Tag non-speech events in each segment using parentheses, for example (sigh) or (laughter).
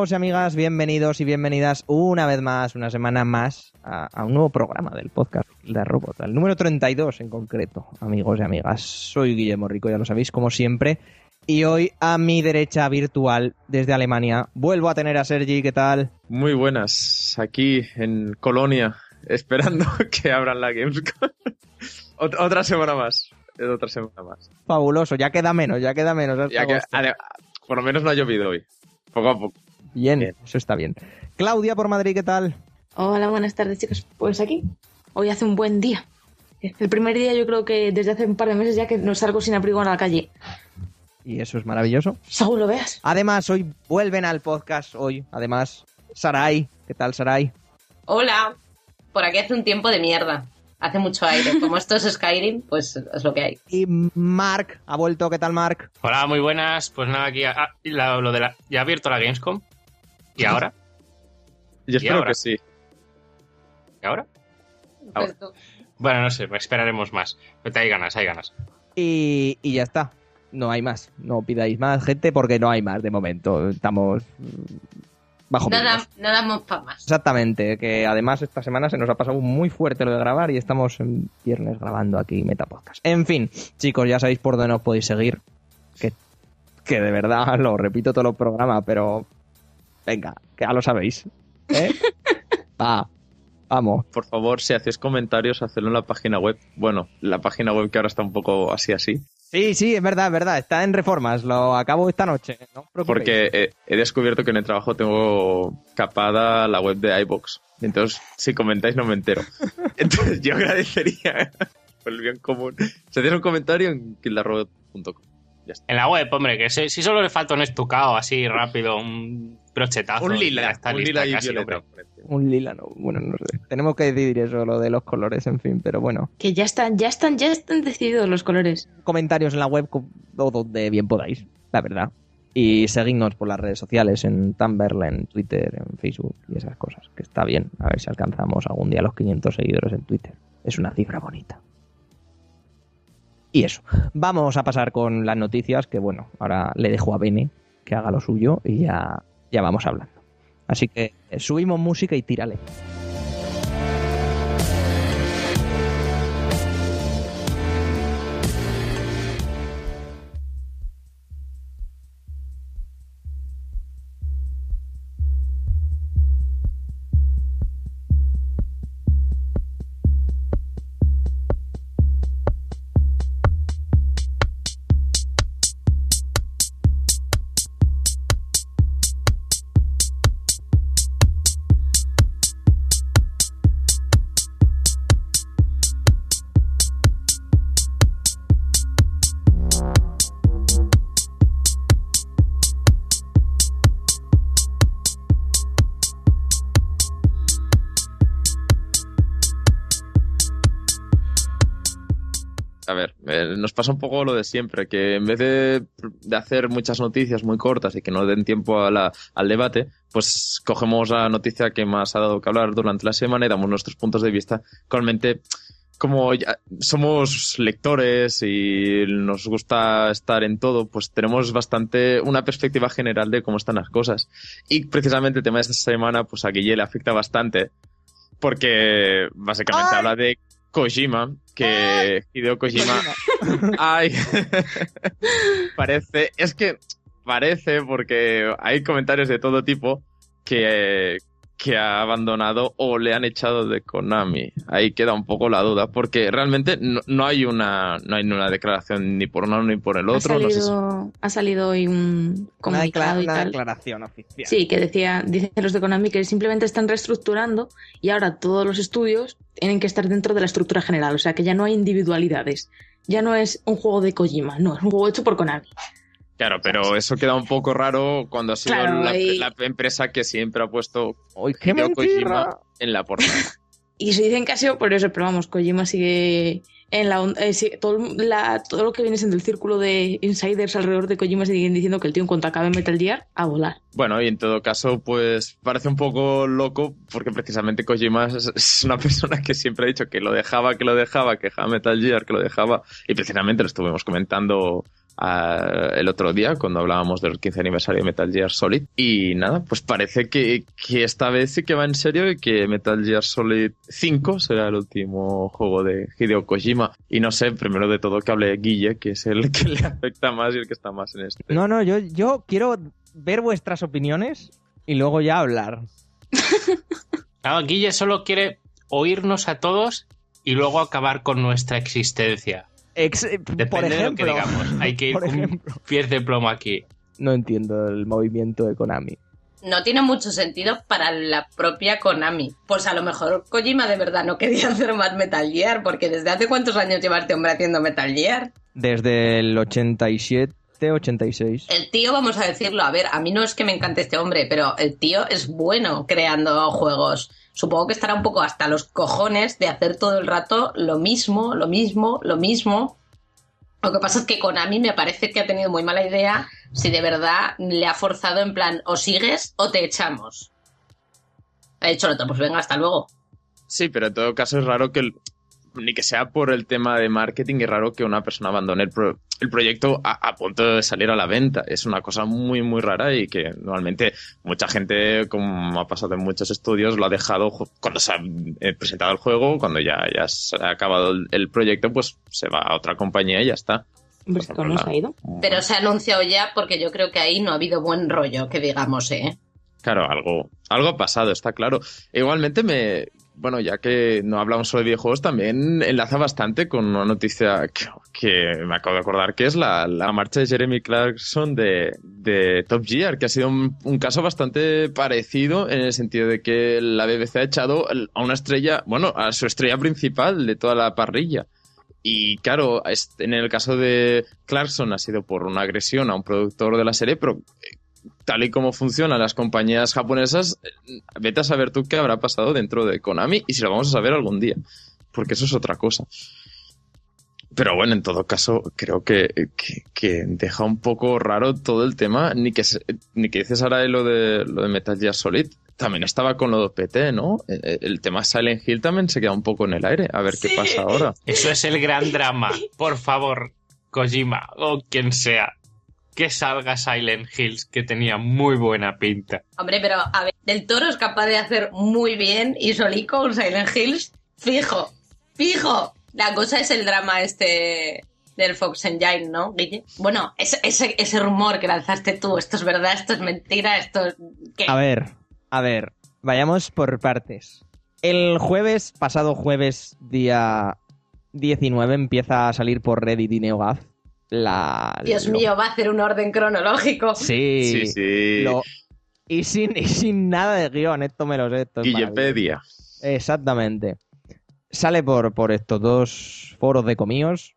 Amigos y amigas, bienvenidos y bienvenidas una vez más, una semana más, a, a un nuevo programa del podcast de Robot, el número 32 en concreto, amigos y amigas. Soy Guillermo Rico, ya lo sabéis, como siempre, y hoy a mi derecha virtual, desde Alemania, vuelvo a tener a Sergi, ¿qué tal? Muy buenas, aquí en Colonia, (laughs) esperando (laughs) que abran la Gamescom. (laughs) Ot- otra semana más, es otra semana más. Fabuloso, ya queda menos, ya queda menos. hasta Ya que, por lo menos no ha llovido hoy, poco a poco. Bien, Bien. eso está bien. Claudia por Madrid, ¿qué tal? Hola, buenas tardes, chicos. Pues aquí, hoy hace un buen día. El primer día yo creo que desde hace un par de meses ya que no salgo sin abrigo a la calle. Y eso es maravilloso. Según lo veas. Además, hoy vuelven al podcast, hoy, además, Sarai. ¿Qué tal, Sarai? Hola, por aquí hace un tiempo de mierda. Hace mucho aire. Como esto es Skyrim, pues es lo que hay. Y Mark, ha vuelto, ¿qué tal, Mark? Hola, muy buenas. Pues nada, aquí ah, lo de la, ya ha abierto la Gamescom. ¿Y ahora? Yo espero ahora? que sí. ¿Y ahora? Pues. Bueno, no sé, esperaremos más. Pero hay ganas, hay ganas. Y, y ya está. No hay más. No pidáis más gente porque no hay más de momento. Estamos mm, bajo Nada, mínimos. no damos para más. Exactamente, que además esta semana se nos ha pasado muy fuerte lo de grabar y estamos en viernes grabando aquí Metapodcast. En fin, chicos, ya sabéis por dónde nos podéis seguir. Que, que de verdad (laughs) lo repito todos los programas, pero venga, que ya lo sabéis. ¿Eh? (laughs) Va, vamos. Por favor, si hacéis comentarios, hacedlo en la página web. Bueno, la página web que ahora está un poco así así. Sí, sí, es verdad, es verdad. Está en reformas. Lo acabo esta noche. No os. Porque he, he descubierto que en el trabajo tengo capada la web de iBox. Entonces, si comentáis, no me entero. (laughs) Entonces, yo agradecería por (laughs) el bien común. Si hacéis un comentario en está. En la web, hombre, que si, si solo le falta un estucado así rápido, un brochetazo. Un lila, está un lista lila y violeta. Un lila, no. Bueno, no sé. Tenemos que decidir eso, lo de los colores, en fin, pero bueno. Que ya están, ya están, ya están decididos los colores. comentarios en la web o donde bien podáis, la verdad. Y seguidnos por las redes sociales, en Tumblr, en Twitter, en Facebook y esas cosas, que está bien. A ver si alcanzamos algún día los 500 seguidores en Twitter. Es una cifra bonita. Y eso. Vamos a pasar con las noticias, que bueno, ahora le dejo a Bene que haga lo suyo y ya, ya vamos hablando. Así que eh, subimos música y tírale. Siempre, que en vez de, de hacer muchas noticias muy cortas y que no den tiempo a la- al debate, pues cogemos la noticia que más ha dado que hablar durante la semana y damos nuestros puntos de vista. Actualmente, como ya somos lectores y nos gusta estar en todo, pues tenemos bastante una perspectiva general de cómo están las cosas. Y precisamente el tema de esta semana, pues a Guille le afecta bastante, porque básicamente ¡Ay! habla de Kojima, que Hideo Kojima. (laughs) Ay, (laughs) parece, es que parece porque hay comentarios de todo tipo que, que ha abandonado o le han echado de Konami. Ahí queda un poco la duda, porque realmente no, no hay una no hay una declaración ni por uno ni por el Ha otro. no sé si- salido, ha salido hoy un Una, comunicado y una tal. declaración oficial. Sí, que decía, dicen los de Konami que simplemente están reestructurando y ahora todos los estudios tienen que estar dentro de la estructura general, o sea que ya no hay individualidades. Ya no es un juego de Kojima, no, es un juego hecho por Konami. Claro, pero eso queda un poco raro cuando ha sido Claro, la, y- la empresa que siempre ha puesto ¡Ay, qué! Kojima en la portada. Y se dicen que ha sido por eso, pero vamos, Kojima sigue en la, eh, sí, todo, la- todo lo que viene siendo el círculo de insiders alrededor de Kojima siguen diciendo que el tío en cuanto acabe Metal Gear, a volar. Bueno, y en todo caso, pues parece un poco loco porque precisamente Kojima es, es una persona que siempre ha dicho que lo dejaba, que lo dejaba, que dejaba Metal Gear, que lo dejaba. Y precisamente lo estuvimos comentando el otro día cuando hablábamos del 15 aniversario de Metal Gear Solid. Y nada, pues parece que, que esta vez sí que va en serio y que Metal Gear Solid 5 será el último juego de Hideo Kojima. Y no sé, primero de todo que hable Guille, que es el que le afecta más y el que está más en este. No, no, yo, yo quiero ver vuestras opiniones y luego ya hablar. (laughs) Claro, Guille solo quiere oírnos a todos y luego acabar con nuestra existencia. Ex- eh, Depende por de lo que ejemplo, digamos. Hay que ir ejemplo. pies de plomo aquí. no entiendo el movimiento de Konami. No tiene mucho sentido para la propia Konami. Pues a lo mejor Kojima de verdad no quería (laughs) hacer más Metal Gear, porque desde hace cuántos años lleva este hombre haciendo Metal Gear. Desde el 87, 86. El tío, vamos a decirlo, a ver, a mí no es que me encante este hombre, pero el tío es bueno creando juegos. Supongo que estará un poco hasta los cojones de hacer todo el rato lo mismo, lo mismo, lo mismo. Lo que pasa es que Konami me parece que ha tenido muy mala idea si de verdad le ha forzado en plan o sigues o te echamos. Ha dicho otro, pues venga, hasta luego. Sí, pero en todo caso es raro que, el- ni que sea por el tema de marketing, es raro que una persona abandone el, pro- el proyecto a, a punto de salir a la venta. Es una cosa muy, muy rara y que normalmente mucha gente, como ha pasado en muchos estudios, lo ha dejado cuando se ha eh, presentado el juego, cuando ya, ya se ha acabado el, el proyecto, pues se va a otra compañía y ya está. Hombre, esto no se ha ido. Pero se ha anunciado ya porque yo creo que ahí no ha habido buen rollo, que digamos, ¿eh? Claro, algo, algo ha pasado, está claro. Igualmente me, bueno, ya que no hablamos solo de videojuegos, también enlaza bastante con una noticia que, me acabo de acordar, que es la, la marcha de Jeremy Clarkson de, de Top Gear, que ha sido un, un caso bastante parecido en el sentido de que la BBC ha echado a una estrella, bueno, a su estrella principal de toda la parrilla. Y claro, en el caso de Clarkson ha sido por una agresión a un productor de la serie, pero eh, tal y como funcionan las compañías japonesas, eh, vete a saber tú qué habrá pasado dentro de Konami y si lo vamos a saber algún día, porque eso es otra cosa. Pero bueno, en todo caso, creo que, que, que deja un poco raro todo el tema, ni que, ni que dices ahora lo de, lo de Metal Gear Solid. También estaba con lo de PT, ¿no? El, el tema Silent Hill también se queda un poco en el aire. A ver qué pasa ahora. Eso es el gran drama. Por favor, Kojima o quien sea, que salga Silent Hills, que tenía muy buena pinta. Hombre, pero a ver, Del Toro es capaz de hacer muy bien y solico un Silent Hills fijo, fijo. La cosa es el drama este del Fox Engine, ¿no, Guille? Bueno, ese, ese, ese rumor que lanzaste tú, esto es verdad, esto es mentira, esto es... ¿qué? A ver, a ver, vayamos por partes. El jueves, pasado jueves, día 19, empieza a salir por Reddit y NeoGAF la... Dios lo- mío, va a hacer un orden cronológico. Sí, Sí, sí. lo- y, sin, y sin nada de guion, esto me lo sé. Esto es. Guillepedia. Exactamente. Sale por, por estos dos foros de comíos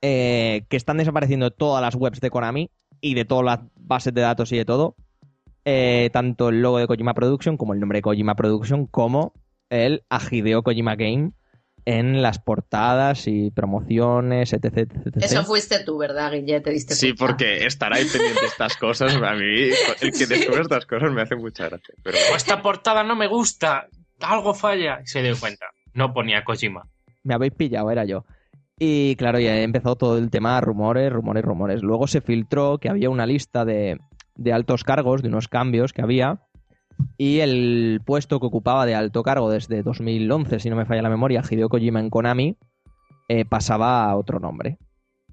eh, que están desapareciendo todas las webs de Konami y de todas las bases de datos y de todo. Eh, tanto el logo de Kojima Production como el nombre de Kojima Production como el Hideo Kojima Game en las portadas y promociones, etc. etc, etc. Eso fuiste tú, ¿verdad, Guille? Te diste Sí, cuenta. porque estar ahí pendiente de estas cosas, a mí, el que (laughs) descubre estas cosas me hace mucha gracia. Pero esta portada no me gusta, algo falla. Y se dio cuenta. No ponía Kojima. me habéis pillado, era yo. Y claro, ya empezó todo el tema, rumores, rumores, rumores. Luego se filtró que había una lista de, de altos cargos, de unos cambios que había. Y el puesto que ocupaba de alto cargo desde 2011, si no me falla la memoria, Hideo Kojima en Konami, eh, pasaba a otro nombre.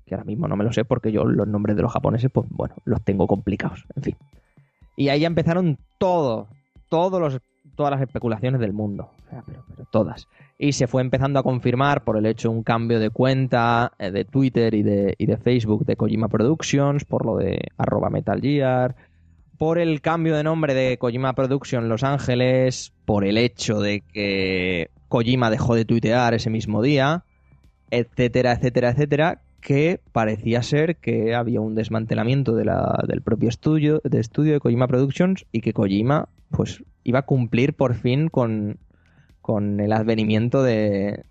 Que ahora mismo no me lo sé porque yo los nombres de los japoneses, pues bueno, los tengo complicados. En fin. Y ahí ya empezaron todo, todos los, todas las especulaciones del mundo. Todas y se fue empezando a confirmar por el hecho de un cambio de cuenta eh, de Twitter y de, y de Facebook de Kojima Productions, por lo de arroba Metal Gear, por el cambio de nombre de Kojima Production Los Ángeles, por el hecho de que Kojima dejó de tuitear ese mismo día, etcétera, etcétera, etcétera, que parecía ser que había un desmantelamiento de la, del propio estudio de estudio de Kojima Productions y que Kojima pues iba a cumplir por fin con, con el advenimiento de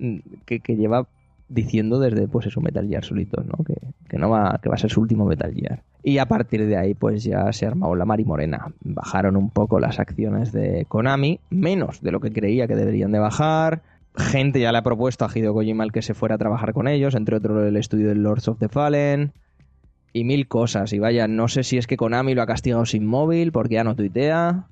que, que lleva diciendo desde pues eso Metal Gear solitos, ¿no? Que, que no va que va a ser su último Metal Gear. Y a partir de ahí pues ya se armó la mar y morena. Bajaron un poco las acciones de Konami, menos de lo que creía que deberían de bajar. Gente ya le ha propuesto a Hideo Kojima que se fuera a trabajar con ellos, entre otros el estudio de Lords of the Fallen. y mil cosas. Y vaya, no sé si es que Konami lo ha castigado sin móvil porque ya no tuitea.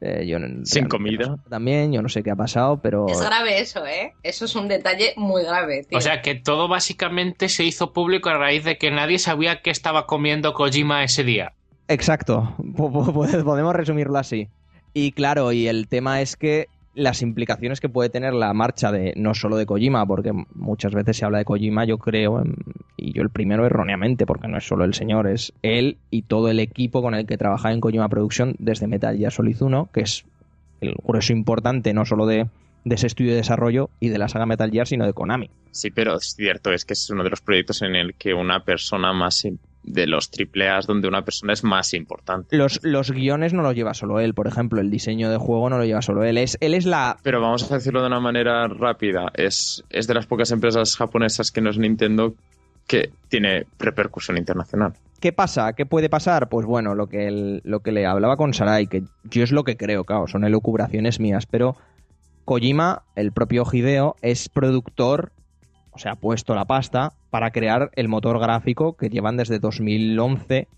Eh, yo no- Sin comida. También, yo no sé qué ha pasado, pero... Es grave eso, ¿eh? Eso es un detalle muy grave, tío. O sea que todo básicamente se hizo público a raíz de que nadie sabía qué estaba comiendo Kojima ese día. Exacto, po- po- po- podemos resumirlo así. Y claro, y el tema es que las implicaciones que puede tener la marcha de no solo de Kojima, porque muchas veces se habla de Kojima, yo creo, y yo el primero erróneamente, porque no es solo el señor, es él y todo el equipo con el que trabaja en Kojima Production desde Metal Gear Solid 1, que es el grueso importante no solo de, ese estudio de desarrollo y de la saga Metal Gear, sino de Konami. Sí, pero es cierto, es que es uno de los proyectos en el que una persona más de los triple A's donde una persona es más importante. Los, los guiones no los lleva solo él, por ejemplo, el diseño de juego no lo lleva solo él. Es, él es la, Pero vamos a decirlo de una manera rápida, es, es de las pocas empresas japonesas que no es Nintendo que tiene repercusión internacional. ¿Qué pasa? ¿Qué puede pasar? Pues bueno, lo que, el- lo que le hablaba con Sarai, que yo es lo que creo, claro, son elucubraciones mías, pero Kojima, el propio Hideo, es productor, o sea, ha puesto la pasta para crear el motor gráfico que llevan desde 2011,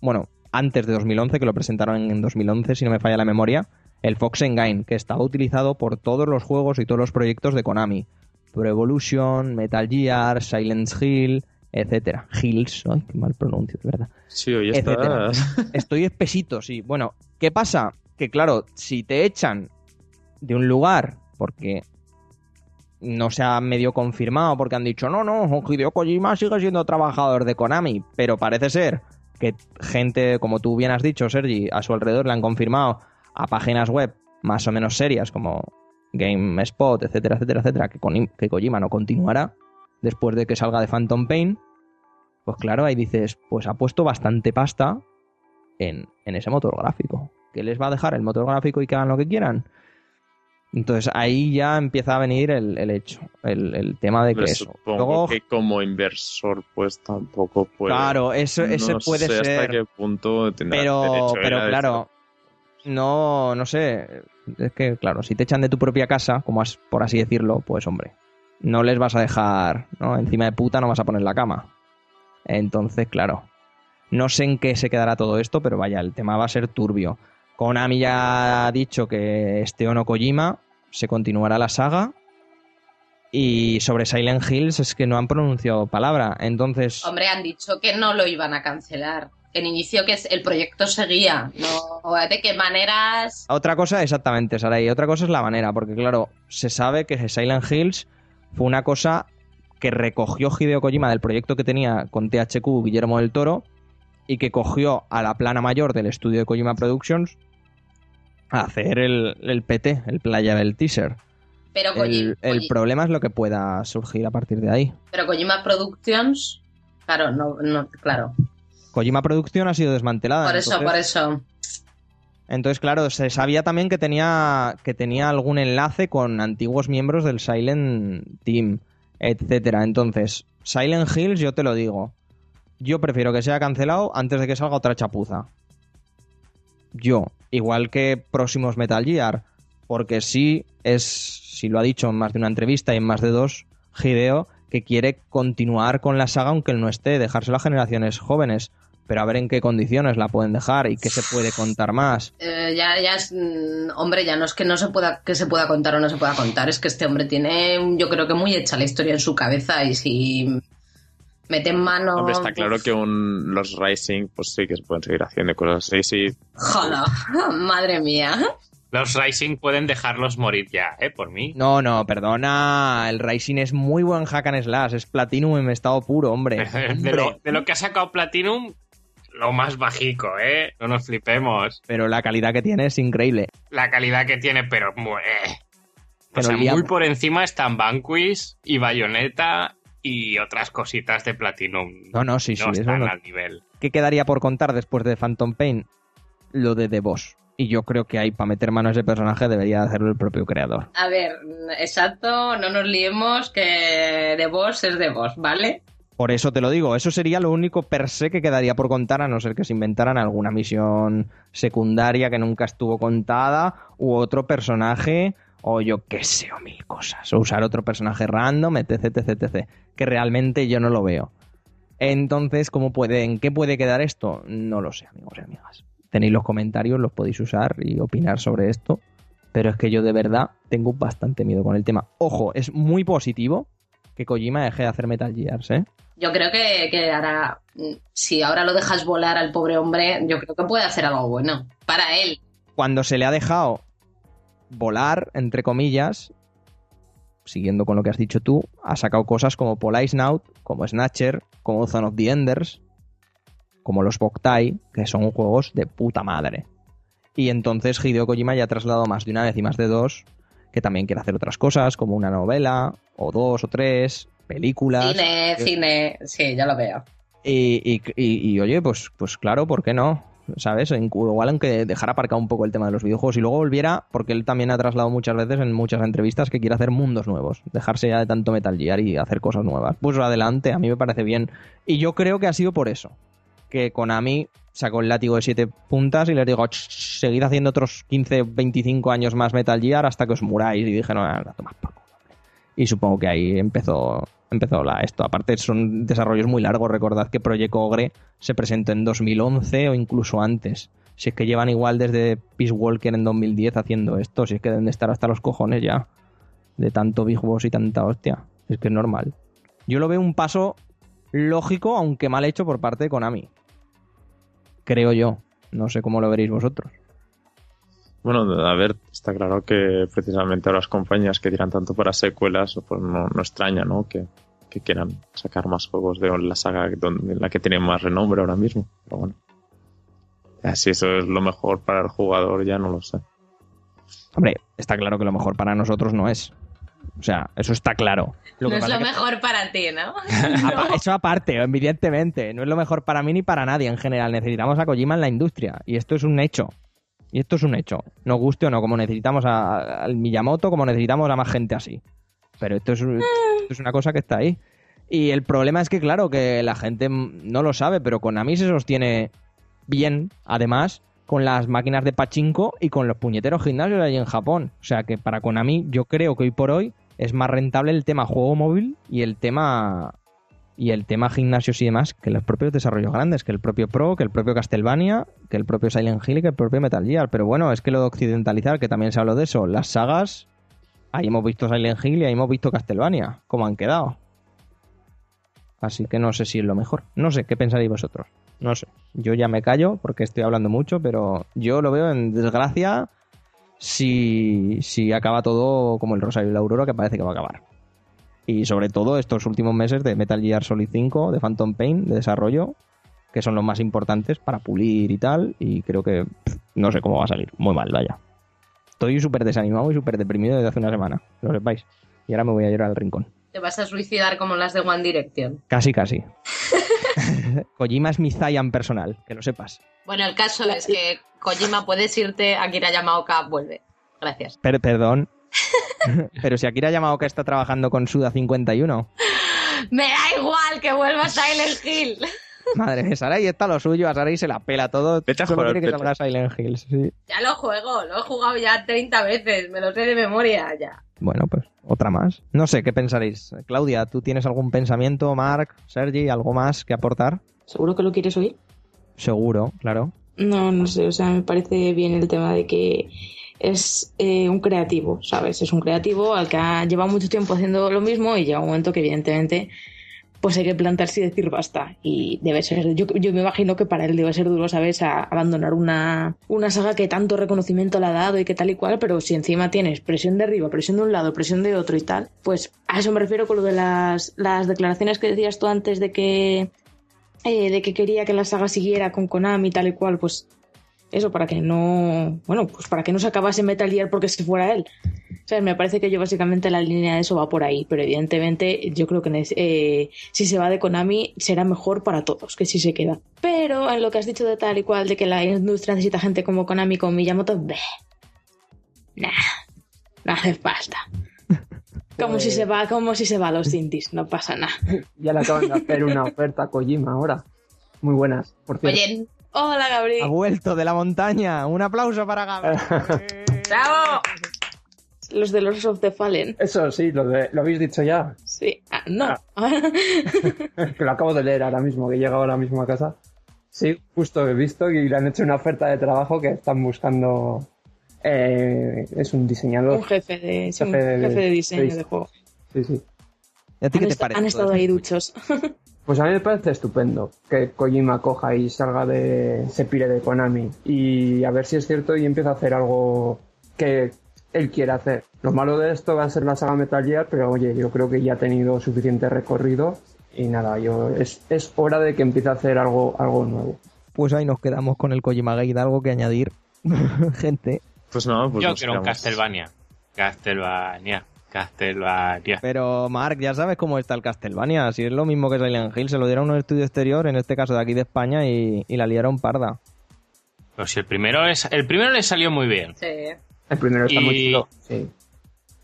bueno, antes de 2011, que lo presentaron en 2011, si no me falla la memoria, el Fox Engine, que estaba utilizado por todos los juegos y todos los proyectos de Konami. Pro Evolution, Metal Gear, Silent Hill, etcétera. Hills, ay, qué mal pronuncio, de verdad. Sí, hoy estás... Estoy espesito, sí. Bueno, ¿qué pasa? Que claro, si te echan de un lugar porque no se ha medio confirmado, porque han dicho, no, no, Hideo Kojima sigue siendo trabajador de Konami, pero parece ser que gente, como tú bien has dicho, Sergi, a su alrededor le han confirmado a páginas web más o menos serias como GameSpot, etcétera, etcétera, etcétera, que, que Kojima no continuará después de que salga de Phantom Pain, pues claro, ahí dices, pues ha puesto bastante pasta en, en ese motor gráfico. ¿Qué les va a dejar el motor gráfico y que hagan lo que quieran? Entonces ahí ya empieza a venir el, el hecho, el, el tema de que Pero eso. supongo Luego, que como inversor pues tampoco puede... claro, eso, ese puede sé hasta ser. qué punto Pero, pero claro, no, no sé. Es que, claro, si te echan de tu propia casa, como as- por así decirlo, pues hombre, no les vas a dejar, ¿no? Encima de puta no vas a poner la cama. Entonces, claro, no sé en qué se quedará todo esto, pero vaya, el tema va a ser turbio. Konami ya ha dicho que este Ono Kojima se continuará la saga. Y sobre Silent Hills es que no han pronunciado palabra. Entonces. Hombre, han dicho que no lo iban a cancelar. En inicio que el proyecto seguía. No, ¿De qué maneras? Otra cosa, exactamente, Sara, y otra cosa es la manera, porque claro, se sabe que Silent Hills fue una cosa que recogió Hideo Kojima del proyecto que tenía con THQ Guillermo del Toro y que cogió a la plana mayor del estudio de Kojima Productions a hacer el, el PT, el Playable Teaser. Pero, Koji- El, el problema es lo que pueda surgir a partir de ahí. pero Kojima Productions, claro, no, no, claro. Kojima Producción ha sido desmantelada. Por eso, entonces- por eso. Entonces, claro, se sabía también que tenía, que tenía algún enlace con antiguos miembros del Silent Team, etcétera. Entonces, Silent Hills, yo te lo digo. Yo prefiero que sea cancelado antes de que salga otra chapuza. Yo, igual que próximos Metal Gear, porque sí es, si lo ha dicho en más de una entrevista y en más de dos, Hideo, que quiere continuar con la saga aunque él no esté, dejárselo a generaciones jóvenes, pero a ver en qué condiciones la pueden dejar y qué se puede contar más. Eh, ya, ya es, mm, hombre, ya no es que no se pueda, que se pueda contar o no se pueda contar, es que este hombre tiene, yo creo que muy hecha la historia en su cabeza y si mete en mano. Hombre, está claro que un, los Rising, pues sí que se pueden seguir haciendo cosas así, sí. Joder, (laughs) madre mía. Los Rising pueden dejarlos morir ya, ¿eh? Por mí. No, no, perdona. El Rising es muy buen hack and slash. Es Platinum en estado puro, hombre. (laughs) de, lo, de lo que ha sacado Platinum, lo más bajico, ¿eh? No nos flipemos. Pero la calidad que tiene es increíble. La calidad que tiene, pero O sea, muy por encima están Vanquish y Bayonetta y otras cositas de Platinum. No, no, sí, sí. no eso están no. al nivel. ¿Qué quedaría por contar después de Phantom Pain? Lo de The Boss. Y yo creo que ahí, para meter mano a ese personaje, debería hacerlo el propio creador. A ver, exacto, no nos liemos que de vos es de vos, ¿vale? Por eso te lo digo, eso sería lo único per se que quedaría por contar, a no ser que se inventaran alguna misión secundaria que nunca estuvo contada, u otro personaje, o yo qué sé, o mil cosas. O usar otro personaje random, etc, etc, etc. Que realmente yo no lo veo. Entonces, ¿cómo puede, ¿en qué puede quedar esto? No lo sé, amigos y amigas. Tenéis los comentarios, los podéis usar y opinar sobre esto. Pero es que yo de verdad tengo bastante miedo con el tema. Ojo, es muy positivo que Kojima deje de hacer Metal Gears, ¿eh? Yo creo que, que ahora, mm, si ahora lo dejas volar al pobre hombre, yo creo que puede hacer algo bueno. Para él. Cuando se le ha dejado volar, entre comillas, siguiendo con lo que has dicho tú, ha sacado cosas como Police Snout, como Snatcher, como Zone of the Enders, como los Boktai, que son juegos de puta madre. Y entonces Hideo Kojima ya ha trasladado más de una vez y más de dos que también quiere hacer otras cosas, como una novela, o dos o tres, películas. Cine, cine, sí, ya lo veo. Y, y- y- y, oye, pues, pues claro, ¿por qué no? ¿Sabes? En- Igual aunque dejara aparcado un poco el tema de los videojuegos y luego volviera, porque él también ha trasladado muchas veces en muchas entrevistas que quiere hacer mundos nuevos, dejarse ya de tanto Metal Gear y hacer cosas nuevas. Pues adelante, a mí me parece bien. Y yo creo que ha sido por eso, que Konami sacó el látigo de siete puntas y les digo, "Ch, seguid haciendo otros 15, 25 años más Metal Gear hasta que os muráis. Y dije, no, la tomas por culo, hombre". Y supongo que ahí empezó, empezó la, esto. Aparte son desarrollos muy largos. Recordad que Project Ogre se presentó en 2011 o incluso antes. Si es que llevan igual desde Peace Walker en 2010 haciendo esto. Si es que deben de estar hasta los cojones ya. De tanto Big Boss y tanta hostia. Es que es normal. Yo lo veo un paso lógico, aunque mal hecho por parte de Konami. Creo yo. No sé cómo lo veréis vosotros. Bueno, a ver, está claro que precisamente ahora las compañías que tiran tanto para secuelas, pues no, no extraña, ¿no? Que, que quieran sacar más juegos de la saga donde, en la que tiene más renombre ahora mismo. Pero bueno. Ya, Si eso es lo mejor para el jugador, ya no lo sé. Hombre, está claro que lo mejor para nosotros no es. O sea, eso está claro. Lo no que es lo que- mejor para ti, ¿no? (laughs) Apa- Eso aparte, evidentemente. No es lo mejor para mí ni para nadie en general. Necesitamos a Kojima en la industria. Y esto es un hecho. Y esto es un hecho. Nos guste o no, como necesitamos a- al Miyamoto, como necesitamos a más gente así. Pero esto es, un- esto es una cosa que está ahí. Y el problema es que, claro, que la gente no lo sabe, pero Konami se sostiene bien, además, con las máquinas de pachinko y con los puñeteros gimnasios allí en Japón. O sea que para Konami, yo creo que hoy por hoy es más rentable el tema juego móvil y el tema y el tema gimnasios y demás que los propios desarrollos grandes, que el propio Pro, que el propio Castlevania, que el propio Silent Hill y que el propio Metal Gear. Pero bueno, es que lo de occidentalizar, que también se habló de eso, las sagas, ahí hemos visto Silent Hill y ahí hemos visto Castlevania, cómo han quedado. Así que no sé si es lo mejor. No sé, ¿qué pensaréis vosotros? No sé. Yo ya me callo porque estoy hablando mucho, pero yo lo veo en desgracia si, si acaba todo como el Rosario y la Aurora, que parece que va a acabar. Y sobre todo estos últimos meses de Metal Gear Solid 5, de Phantom Pain, de desarrollo, que son los más importantes para pulir y tal. Y creo que pff, no sé cómo va a salir. Muy mal, vaya. Estoy súper desanimado y súper deprimido desde hace una semana, lo sepáis. Y ahora me voy a llorar al rincón. Te vas a suicidar como las de One Direction. Casi, casi. (laughs) Kojima es mi Zayan personal, que lo sepas. Bueno, el caso es que Kojima puedes irte, Akira Yamaoka vuelve. Gracias. Per- perdón. (laughs) Pero si Akira Yamaoka está trabajando con Suda 51. Me da igual que vuelva Silent Hill. Madre mía, Sarai está lo suyo, a Sarai se la pela todo. Vete a jugar, quiere que salga Silent Hills, sí. Ya lo juego, lo he jugado ya 30 veces, me lo sé de memoria ya. Bueno, pues otra más. No sé, ¿qué pensaréis? Claudia, ¿tú tienes algún pensamiento? Mark, Sergi, algo más que aportar? ¿Seguro que lo quieres oír? Seguro, claro. No, no sé, o sea, me parece bien el tema de que es eh, un creativo, ¿sabes? Es un creativo al que ha llevado mucho tiempo haciendo lo mismo y llega un momento que evidentemente pues hay que plantarse y decir basta. Y debe ser, yo, yo me imagino que para él debe ser duro, ¿sabes? Abandonar una, una saga que tanto reconocimiento le ha dado y que tal y cual, pero si encima tienes presión de arriba, presión de un lado, presión de otro y tal, pues a eso me refiero con lo de las, las declaraciones que decías tú antes de que eh, de que quería que la saga siguiera con Konami tal y cual, pues eso para que no, bueno, pues para que no se acabase Metal Gear porque se fuera él. O sea, me parece que yo básicamente la línea de eso va por ahí, pero evidentemente yo creo que eh, si se va de Konami será mejor para todos que si se queda. Pero en lo que has dicho de tal y cual, de que la industria necesita gente como Konami, como Miyamoto, bleh. nah, no hace falta. Como si se va, como si se va a los indies, no pasa nada. (laughs) Ya le acaban de hacer una oferta a Kojima ahora. Muy buenas, por cierto. Oye, Hola, Ha Gabriel. vuelto de la montaña. Un aplauso para Gabriel. (laughs) ¡bravo! Los de los of the Fallen. Eso sí, lo, de- lo habéis dicho ya. Sí. Ah, no. (laughs) que lo acabo de leer ahora mismo, que he llegado ahora mismo a casa. Sí, justo he visto y le han hecho una oferta de trabajo que están buscando. eh, es un diseñador. un jefe de, sí, un Jefe de- jefe de diseño de- de juego. Sí, sí. ¿Y a ti Han, qué te parece? han estado ahí duchos. (laughs) Pues a mí me parece estupendo que Kojima coja y salga de. se pire de Konami y a ver si es cierto y empieza a hacer algo que él quiere hacer. Lo malo de esto va a ser la saga Metal Gear, pero oye, yo creo que ya ha tenido suficiente recorrido y nada, yo es, es hora de que empiece a hacer algo, algo nuevo. Pues ahí nos quedamos con el Kojima Gate, algo que añadir. (laughs) Gente. Pues no, pues Yo quiero un. Castlevania. Castlevania. Castlevania. Pero Mark, ya sabes cómo está el Castlevania. Si es lo mismo que Silent Hill, se lo dieron a un estudio exterior, en este caso de aquí de España, y, y la liaron parda. Pero si el primero es. El primero le salió muy bien. Sí. El primero está muy Y- chulo. Sí.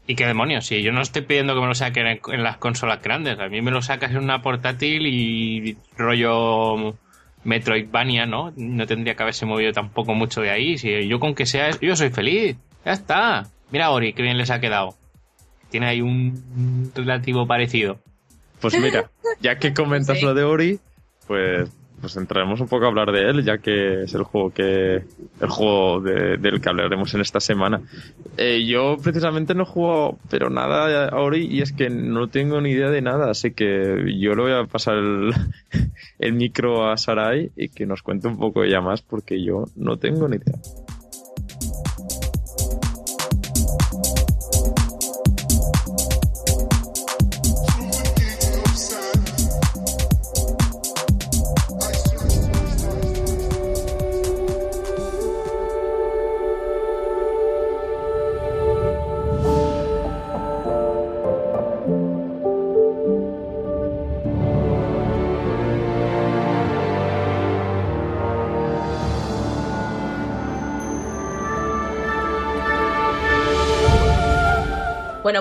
¿Y qué demonios? Si yo no estoy pidiendo que me lo saquen en, en las consolas grandes. A mí me lo sacas en una portátil y rollo Metroidvania, ¿no? No tendría que haberse movido tampoco mucho de ahí. Si yo con que sea, yo soy feliz. Ya está. Mira a Ori, qué bien les ha quedado. Tiene ahí un relativo parecido. Pues mira, ya que comentas Sí. lo de Ori, pues, pues entraremos un poco a hablar de él, ya que es el juego que el juego de- del que hablaremos en esta semana. Eh, yo precisamente no he jugado, pero nada a Ori y es que no tengo ni idea de nada, así que yo le voy a pasar el, (laughs) el micro a Sarai y que nos cuente un poco ella más, porque yo no tengo ni idea.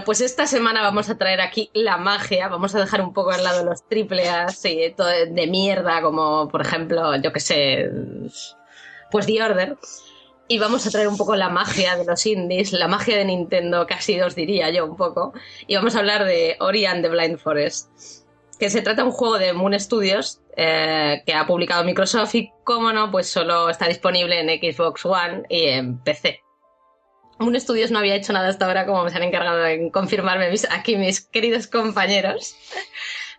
Pues esta semana vamos a traer aquí la magia, vamos a dejar un poco al lado los triple A todo de mierda, como por ejemplo, yo que sé, pues The Order. Y vamos a traer un poco la magia de los indies, la magia de Nintendo, casi os diría yo un poco. Y vamos a hablar de Ori and the Blind Forest, que se trata de un juego de Moon Studios eh, que ha publicado Microsoft y, como no, pues solo está disponible en Xbox One y en PC. Moon Studios no había hecho nada hasta ahora, como me se han encargado en confirmarme aquí mis queridos compañeros.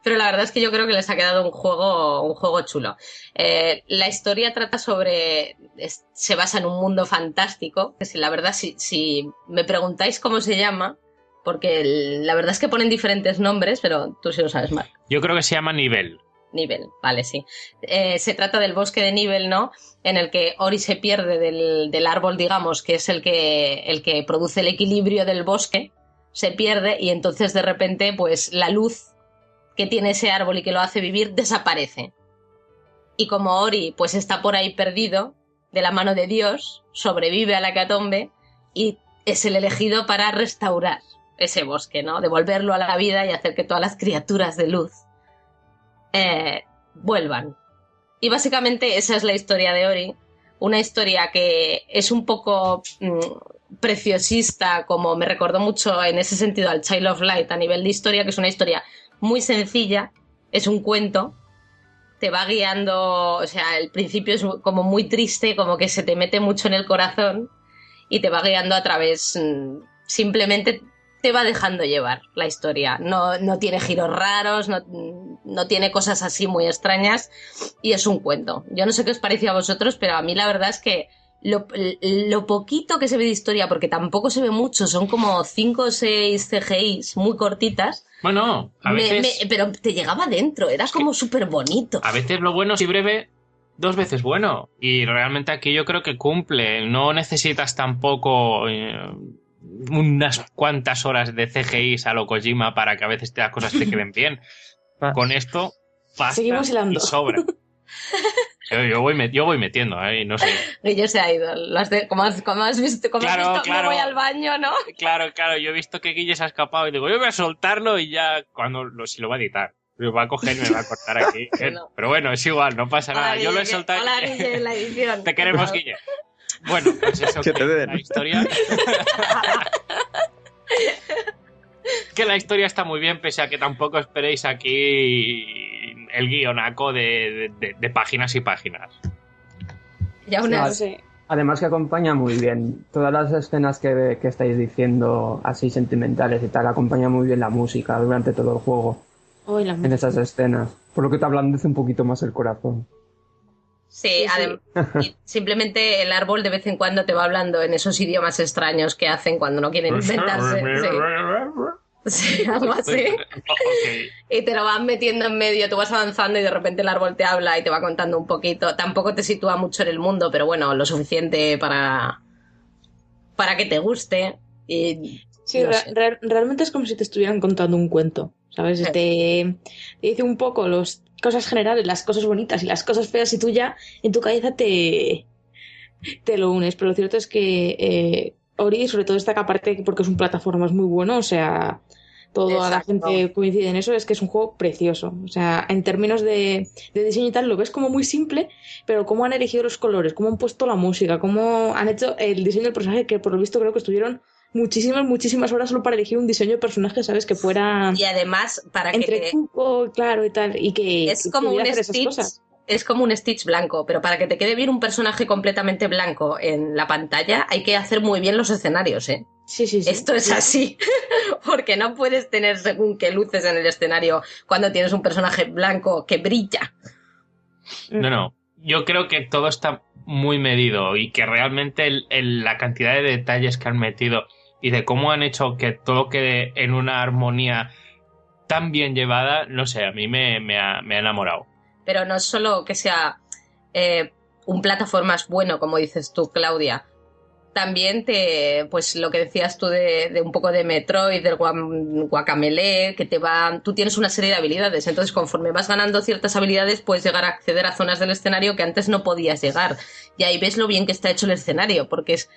Pero la verdad es que yo creo que les ha quedado un juego, un juego chulo. Eh, la historia trata sobre. se basa en un mundo fantástico. Que si la verdad, si, me preguntáis cómo se llama, porque la verdad es que ponen diferentes nombres, pero tú sí lo sabes, Mark. Yo creo que se llama nivel. Nivel, vale, sí. Eh, se trata del bosque de Nivel, ¿no? En el que Ori se pierde del, del árbol, digamos, que es el que, el que produce el equilibrio del bosque, se pierde y entonces de repente, pues la luz que tiene ese árbol y que lo hace vivir desaparece. Y como Ori, pues está por ahí perdido, de la mano de Dios, sobrevive a la catombe y es el elegido para restaurar ese bosque, ¿no? Devolverlo a la vida y hacer que todas las criaturas de luz eh, vuelvan. Y básicamente esa es la historia de Ori. Una historia que es un poco mm, preciosista, como me recordó mucho en ese sentido al Child of Light a nivel de historia, que es una historia muy sencilla, es un cuento, te va guiando, o sea, el principio es como muy triste, como que se te mete mucho en el corazón y te va guiando a través, mm, simplemente te va dejando llevar la historia. No, no tiene giros raros, no, no tiene cosas así muy extrañas y es un cuento. Yo no sé qué os pareció a vosotros, pero a mí la verdad es que lo, lo poquito que se ve de historia, porque tampoco se ve mucho, son como 5 o 6 CGIs muy cortitas, Bueno, a me- veces, me- pero te llegaba dentro, era como súper bonito. a veces lo bueno si breve, dos veces bueno. Y realmente aquí yo creo que cumple. No necesitas tampoco eh, unas cuantas horas de CGI a lo Kojima para que a veces las cosas te queden bien. (laughs) Con esto basta Seguimos hilando. y sobra. (laughs) Yo, yo voy, yo voy metiendo, ¿eh? No sé. Guillo se ha ido. Has de- como, has, como has visto, como has Claro, visto, claro. me voy al baño, ¿no? Claro, claro, yo he visto que Guille se ha escapado y digo, yo voy a soltarlo y ya cuando lo, si lo va a editar. Lo va a coger y me va a cortar aquí. (laughs) No. Pero bueno, es igual, no pasa nada. Hola, yo lo he Guille, soltado. Hola, Guille, en la edición. Te queremos, Guille. Bueno, pues eso Que te den. la historia. (laughs) que la historia está muy bien, pese a que tampoco esperéis aquí el guionaco de, de- de páginas y páginas. Ya Sí, una No sé. Además que acompaña muy bien. Todas las escenas que, que estáis diciendo así sentimentales y tal, acompaña muy bien la música durante todo el juego. En esas escenas. Por lo que te ablandece un poquito más el corazón. Sí, Sí, (laughs) simplemente el árbol de vez en cuando te va hablando en esos idiomas extraños que hacen cuando no quieren (laughs) inventarse. Sí, (laughs) sí, algo así. Y te lo van metiendo en medio, tú vas avanzando y de repente el árbol te habla y te va contando un poquito. Tampoco te sitúa mucho en el mundo, pero bueno, lo suficiente para, para que te guste. Y Sí, no re- realmente es como si te estuvieran contando un cuento, ¿sabes? Sí. Te, te dice un poco las cosas generales, las cosas bonitas y las cosas feas y tú ya en tu cabeza te, te lo unes. Pero lo cierto es que eh, Ori sobre todo destaca aparte porque es un plataforma es muy bueno, o sea, toda la gente coincide en eso, es que es un juego precioso. O sea, en términos de, de diseño y tal, lo ves como muy simple, pero cómo han elegido los colores, cómo han puesto la música, cómo han hecho el diseño del personaje, que por lo visto creo que estuvieron muchísimas, muchísimas horas solo para elegir un diseño de personaje, ¿sabes? Que fuera Y además, para entre que cuco, claro, y tal, y que es que como un Stitch. Es como un Stitch blanco, pero para que te quede bien un personaje completamente blanco en la pantalla, hay que hacer muy bien los escenarios, ¿eh? Sí, sí, sí. Esto es así, (laughs) porque no puedes tener según qué luces en el escenario cuando tienes un personaje blanco que brilla. No, no. Yo creo que todo está muy medido y que realmente el- el- la cantidad de detalles que han metido y de cómo han hecho que todo quede en una armonía tan bien llevada, no sé, a mí me, me ha, me ha enamorado. Pero no es solo que sea eh, un plataformas bueno, como dices tú, Claudia. También te, pues lo que decías tú de, un poco de Metroid, del Guacamele, que te va, tú tienes una serie de habilidades, entonces conforme vas ganando ciertas habilidades puedes llegar a acceder a zonas del escenario que antes no podías llegar. Y ahí ves lo bien que está hecho el escenario, porque es,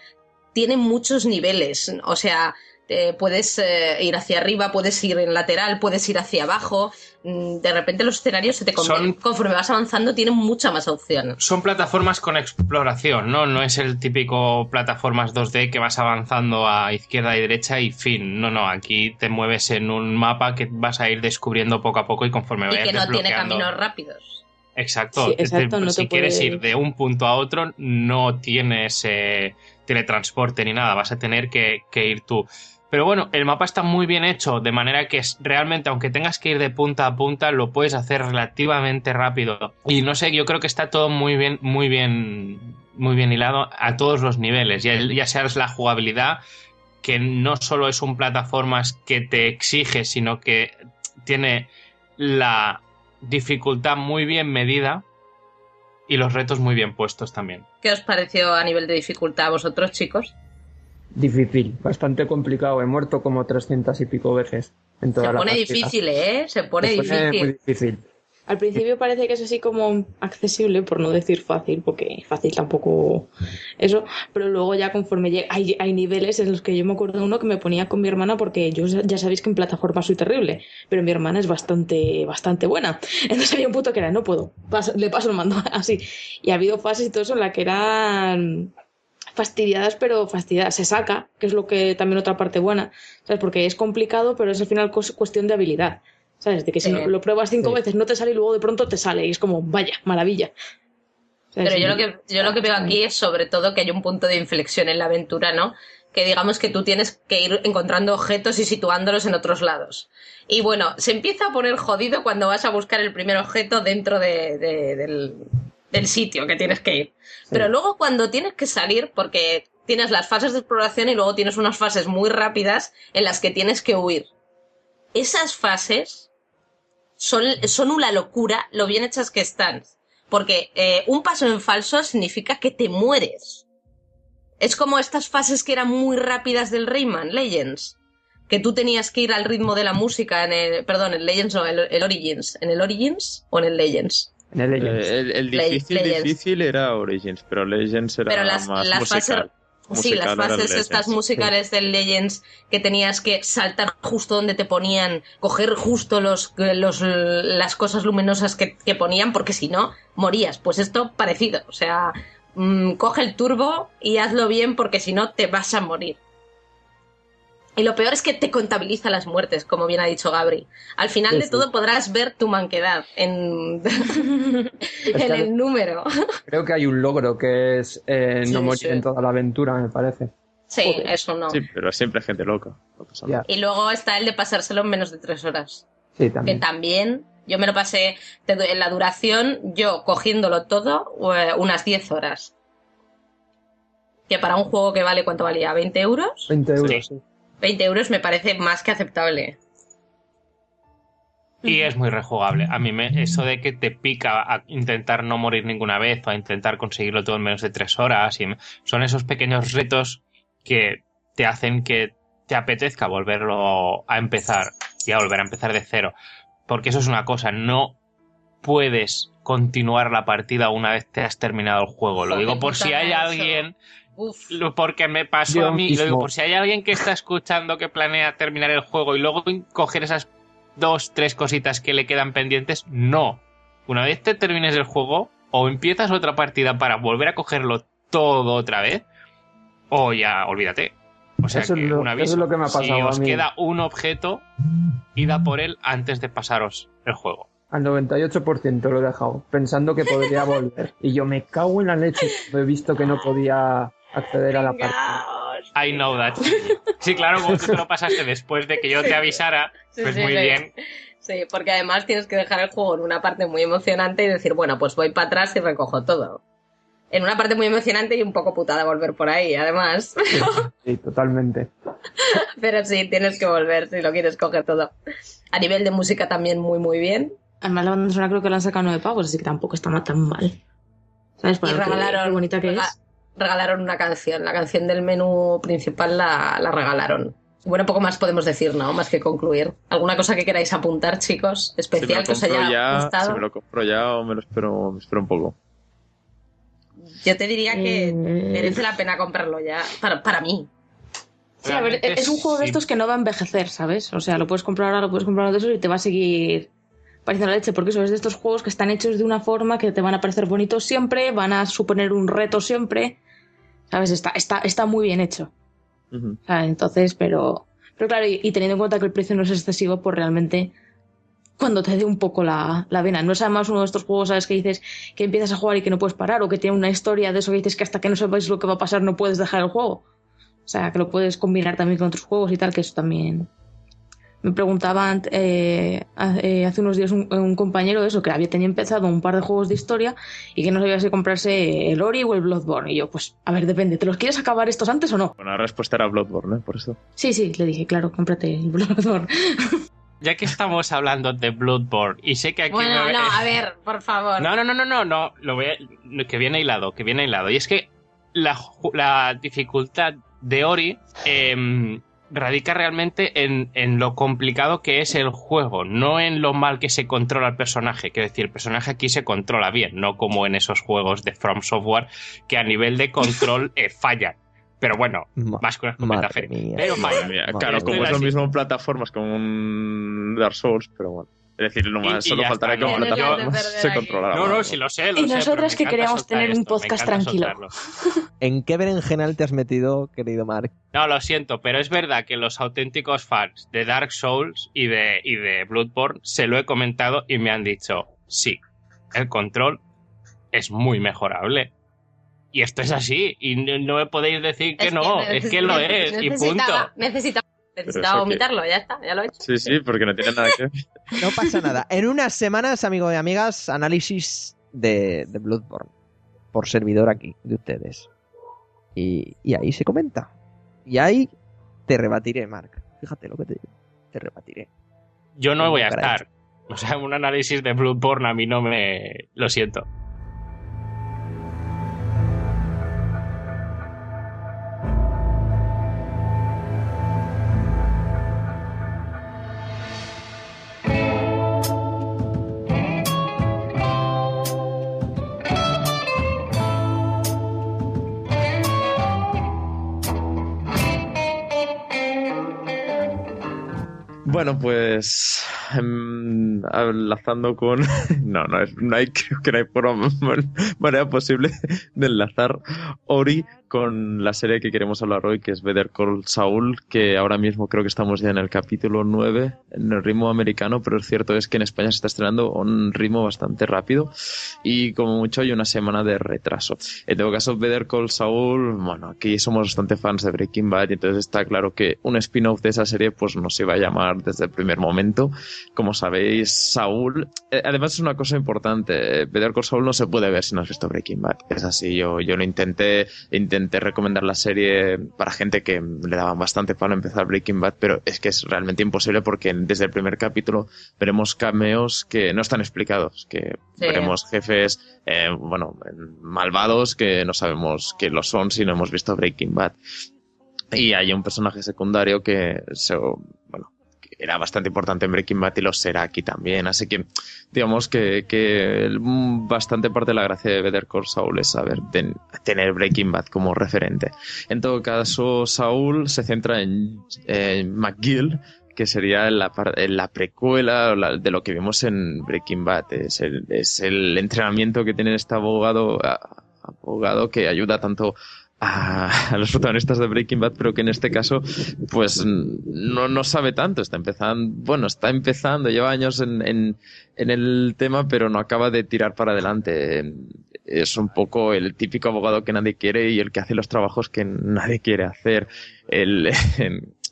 tiene muchos niveles, o sea, eh, puedes eh, ir hacia arriba, puedes ir en lateral, puedes ir hacia abajo. Mm, De repente los escenarios se te convierten, Son- conforme vas avanzando, tienen mucha más opción. Son plataformas con exploración, ¿no? No es el típico plataformas 2D que vas avanzando a izquierda y derecha y fin. No, no, aquí te mueves en un mapa que vas a ir descubriendo poco a poco y conforme Y vayas que no tiene caminos rápidos. Exacto. Sí, Te- exacto, no si quieres puede- ir de un punto a otro, no tienes eh, teletransporte ni nada, vas a tener que, ir tú. Pero bueno, el mapa está muy bien hecho, de manera que realmente, aunque tengas que ir de punta a punta, lo puedes hacer relativamente rápido. Y no sé, yo creo que está todo muy bien, muy bien, muy bien hilado a todos los niveles. Ya, ya sea la jugabilidad, que no solo es un plataformas que te exige, sino que tiene la dificultad muy bien medida y los retos muy bien puestos también. ¿Qué os pareció a nivel de dificultad a vosotros, chicos? Difícil, bastante complicado. He muerto como 300 y pico veces en toda Se la pone partida. difícil, ¿eh? Se pone Se pone difícil. muy difícil. Al principio parece que es así como accesible, por no decir fácil, porque fácil tampoco eso, pero luego ya conforme llega, hay, hay niveles en los que yo me acuerdo de uno que me ponía con mi hermana porque yo ya sabéis que en plataforma soy terrible, pero mi hermana es bastante, bastante buena. (laughs) Entonces había un punto que era, no puedo, le paso el mando (laughs) así. Y ha habido fases y todo eso en la que eran fastidiadas, pero fastidiadas. Se saca, que es lo que también otra parte buena, ¿sabes? Porque es complicado, pero es al final cuestión de habilidad. ¿Sabes? De que si Sí. no- lo pruebas cinco Sí. veces, no te sale y luego de pronto te sale. Y es como, vaya, maravilla. ¿Sabes? Pero yo lo que yo lo que veo aquí es sobre todo que hay un punto de inflexión en la aventura, ¿no? Que digamos que tú tienes que ir encontrando objetos y situándolos en otros lados. Y bueno, se empieza a poner jodido cuando vas a buscar el primer objeto dentro de- de- del, del sitio que tienes que ir. Pero luego cuando tienes que salir, porque tienes las fases de exploración y luego tienes unas fases muy rápidas en las que tienes que huir. Esas fases son, son una locura lo bien hechas que están. Porque eh, un paso en falso significa que te mueres. Es como estas fases que eran muy rápidas del Rayman Legends. Que tú tenías que ir al ritmo de la música en el. Perdón, el Legends o el, el Origins. ¿En el Origins o en el Legends? En el Legends. Eh, el, difícil, Legends. difícil era Origins, pero Legends era Pero las- más las musical. Sí, las fases estas musicales del Legends que tenías que saltar justo donde te ponían, coger justo los, los, las cosas luminosas que, que ponían, porque si no, morías. Pues esto parecido. O sea, mm, coge el turbo y hazlo bien porque si no te vas a morir. Y lo peor es que te contabiliza las muertes, como bien ha dicho Gabri. Al final Sí, de sí. todo podrás ver tu manquedad en, (laughs) el número. Creo que hay un logro que es eh, Sí, no morir sí. en toda la aventura, me parece. Sí, Joder. eso no. Sí, pero siempre hay gente loca. no. Y luego está el de pasárselo en menos de tres horas. Sí, Que también. también, yo me lo pasé en la duración, yo cogiéndolo todo, eh, unas 10 horas. Que para un juego que vale, ¿cuánto valía? ¿20 euros? 20 euros, Sí. sí. 20 euros me parece más que aceptable. Y es muy rejugable. A mí me, eso de que te pica a intentar no morir ninguna vez o a intentar conseguirlo todo en menos de tres horas, y son esos pequeños retos que te hacen que te apetezca volverlo a empezar y a volver a empezar de cero. Porque eso es una cosa, no puedes continuar la partida una vez te has terminado el juego. Lo digo por si hay alguien Uf. lo- Porque me pasó Yo a mí, y lo digo por si hay alguien que está escuchando que planea terminar el juego y luego coger esas dos, tres cositas que le quedan pendientes, no. Una vez te termines el juego, o empiezas otra partida para volver a cogerlo todo otra vez, o ya olvídate. O sea Eso que es lo- un eso es lo que me ha si pasado a os mí. queda un objeto, id a por él antes de pasaros el juego. Al 98% lo he dejado, pensando que podría (laughs) volver. Y yo me cago en la leche. cuando He visto que no podía acceder a la partida. Vengaos. I know that. Sí, claro, como tú te lo pasaste después de que yo te avisara, Sí, pues sí, muy sí. bien. Sí, porque además tienes que dejar el juego en una parte muy emocionante y decir, bueno, pues voy para atrás y recojo todo. En una parte muy emocionante y un poco putada volver por ahí, además. Sí, totalmente. (laughs) Pero sí, tienes que volver si lo quieres coger todo. A nivel de música también muy, muy bien. Además, la banda sonora creo que la han sacado nueve pavos, así que tampoco está tan mal. ¿Sabes? Y Para que- regalaron, qué bonita que es. Regalaron una canción. La canción del menú principal la, la regalaron. Bueno, poco más podemos decir, ¿no? Más que concluir. ¿Alguna cosa que queráis apuntar, chicos? Especial que os haya ya, gustado. si me lo compro ya o me lo espero, me espero un poco. Yo te diría que Eh, merece la pena comprarlo ya. Para, para mí. Sí, a ver, es un juego de estos que no va a envejecer, ¿sabes? O sea, lo puedes comprar ahora, lo puedes comprar de esos y te va a seguir pareciendo la leche, porque eso es de estos juegos que están hechos de una forma que te van a parecer bonitos siempre, van a suponer un reto siempre, ¿sabes? Está, está, está muy bien hecho. Entonces, pero, pero claro, y, y teniendo en cuenta que el precio no es excesivo, pues realmente cuando te dé un poco la, la vena. No es además uno de estos juegos, ¿sabes? Que dices que empiezas a jugar y que no puedes parar, o que tiene una historia de eso que dices que hasta que no sabes lo que va a pasar no puedes dejar el juego. O sea, que lo puedes combinar también con otros juegos y tal, que eso también... Me preguntaban eh, hace hace unos días un, un compañero de eso, que había tenido empezado un par de juegos de historia y que no sabía si comprarse el Ori o el Bloodborne. Y yo, pues, a ver, depende, ¿te los quieres acabar estos antes o no? Bueno, la respuesta era Bloodborne, ¿eh? Por eso. Sí, sí, le dije, claro, cómprate el Bloodborne. (laughs) Ya que estamos hablando de Bloodborne, y sé que aquí Bueno, me- no, a ver, por favor. No, no, no, no, no, no, lo voy a- que viene hilado, que viene hilado. Y es que la, ju- la dificultad de Ori em, radica realmente en, en lo complicado que es el juego, no en lo mal que se controla el personaje. Quiero decir, el personaje aquí se controla bien, no como en esos juegos de From Software que a nivel de control (laughs) eh, fallan. Pero bueno, Ma- más con mía. Pero Madre fallan. mía, Madre claro, como es lo Así. mismo en plataformas como un Dark Souls, pero bueno. Es decir, Y- más, solo faltará que como no, se controlara. No, no, si lo sé, lo Y sé, nosotras que queríamos tener un esto, podcast tranquilo. soltarlo. (laughs) ¿En qué berenjenal te has metido, querido Mark? No, lo siento, pero es verdad que los auténticos fans de Dark Souls y de, y de Bloodborne se lo he comentado y me han dicho, sí, el control es muy mejorable. Y esto es así, y no, no me podéis decir que Es no, es que lo (laughs) es, y punto. necesitaba- Necesitaba, que- vomitarlo, ya está, ya lo he hecho. Sí, sí, porque no tiene nada que ver. (laughs) No pasa nada. En unas semanas, amigo y amigas, análisis de, de Bloodborne. Por servidor aquí, de ustedes. Y, y ahí se comenta. Y ahí te rebatiré, Mark. Fíjate lo que te digo. Te rebatiré. Yo no voy a estar. O sea, un análisis de Bloodborne a mí no me... Lo siento. Bueno, pues em, enlazando con... No, (laughs) no, no hay, creo que no hay forma, (laughs) manera posible de enlazar Ori con la serie que queremos hablar hoy, que es Better Call Saul, que ahora mismo creo que estamos ya en el capítulo 9, en el ritmo americano, pero es cierto es que en España se está estrenando a un ritmo bastante rápido y como mucho hay una semana de retraso. En todo caso, Better Call Saul, bueno, aquí somos bastante fans de Breaking Bad y entonces está claro que un spin-off de esa serie pues no se va a llamar desde el primer momento. Como sabéis, Saul, eh, además es una cosa importante, Better Call Saul no se puede ver si no has visto Breaking Bad. Es así, yo, yo lo intenté, intenté recomendar la serie para gente que le daban bastante para empezar Breaking Bad, pero es que es realmente imposible porque desde el primer capítulo veremos cameos que no están explicados, que veremos jefes, eh, bueno, malvados que no sabemos que lo son si no hemos visto Breaking Bad. Y hay un personaje secundario que, se, bueno, era bastante importante en Breaking Bad y lo será aquí también. Así que digamos que, que bastante parte de la gracia de Better Call Saul es saber tener Breaking Bad como referente. En todo caso, Saul se centra en, McGill, que sería la, la precuela de lo que vimos en Breaking Bad. Es el, es el entrenamiento que tiene este abogado, abogado que ayuda tanto a, los protagonistas de Breaking Bad, pero que en este caso, pues no, no sabe tanto. Está empezando, bueno, está empezando, lleva años en, en, en el tema, pero no acaba de tirar para adelante. Es un poco el típico abogado que nadie quiere y el que hace los trabajos que nadie quiere hacer.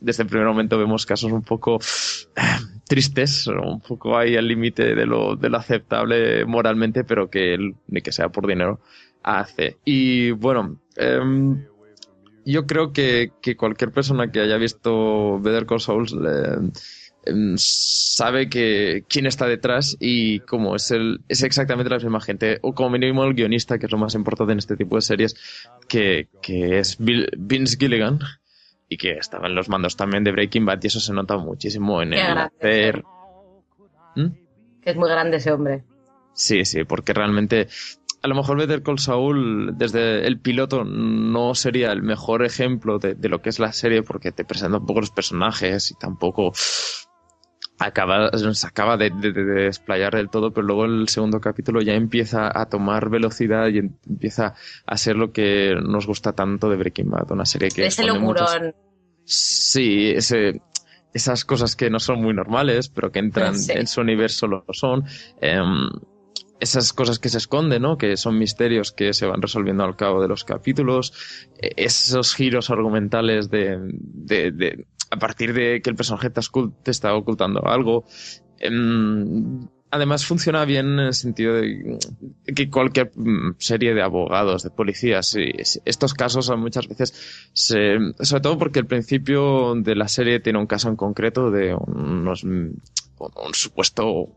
Desde el primer momento vemos casos un poco tristes, un poco ahí al límite de lo, de lo aceptable moralmente, pero que, ni que sea por dinero, hace. Y bueno, em, yo creo que, cualquier persona que haya visto Better Call Saul em, sabe que quién está detrás y cómo es el es exactamente la misma gente o como mínimo el guionista que es lo más importante en este tipo de series que, es Vince Gilligan y que estaba en los mandos también de Breaking Bad y eso se nota muchísimo en el hacer ¿Mm? que es muy grande ese hombre sí sí porque realmente a lo mejor Better Call Saul desde el piloto no sería el mejor ejemplo de, lo que es la serie porque te presenta un poco los personajes y tampoco acaba, se acaba de, desplayar del todo, pero luego el segundo capítulo ya empieza a tomar velocidad y empieza a ser lo que nos gusta tanto de Breaking Bad, una serie que... Ese locurón. Sí, ese, esas cosas que no son muy normales, pero que entran en su universo lo son. Em, esas cosas que se esconden, ¿no? Que son misterios que se van resolviendo al cabo de los capítulos, e-, esos giros argumentales de, de, a partir de que el personaje te, está ocultando algo. Em, además funciona bien en el sentido de que cualquier mm, serie de abogados, de policías, estos casos muchas veces, se, sobre todo porque el principio de la serie tiene un caso en concreto de unos, un supuesto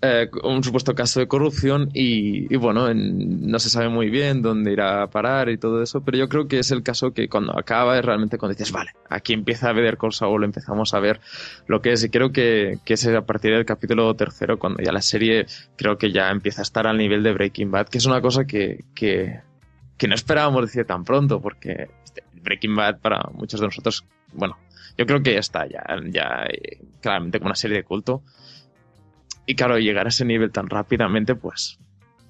eh, un supuesto caso de corrupción y, bueno, no se sabe muy bien dónde irá a parar y todo eso, pero yo creo que es el caso que cuando acaba es realmente cuando dices, vale, aquí empieza a ver cosa o lo empezamos a ver lo que es y creo que, que es a partir del capítulo tercero cuando ya la serie creo que ya empieza a estar al nivel de Breaking Bad, que es una cosa que, que, que no esperábamos decir tan pronto porque este, Breaking Bad para muchos de nosotros, bueno, yo creo que ya está, ya, ya eh, claramente como una serie de culto y claro, llegar a ese nivel tan rápidamente, pues,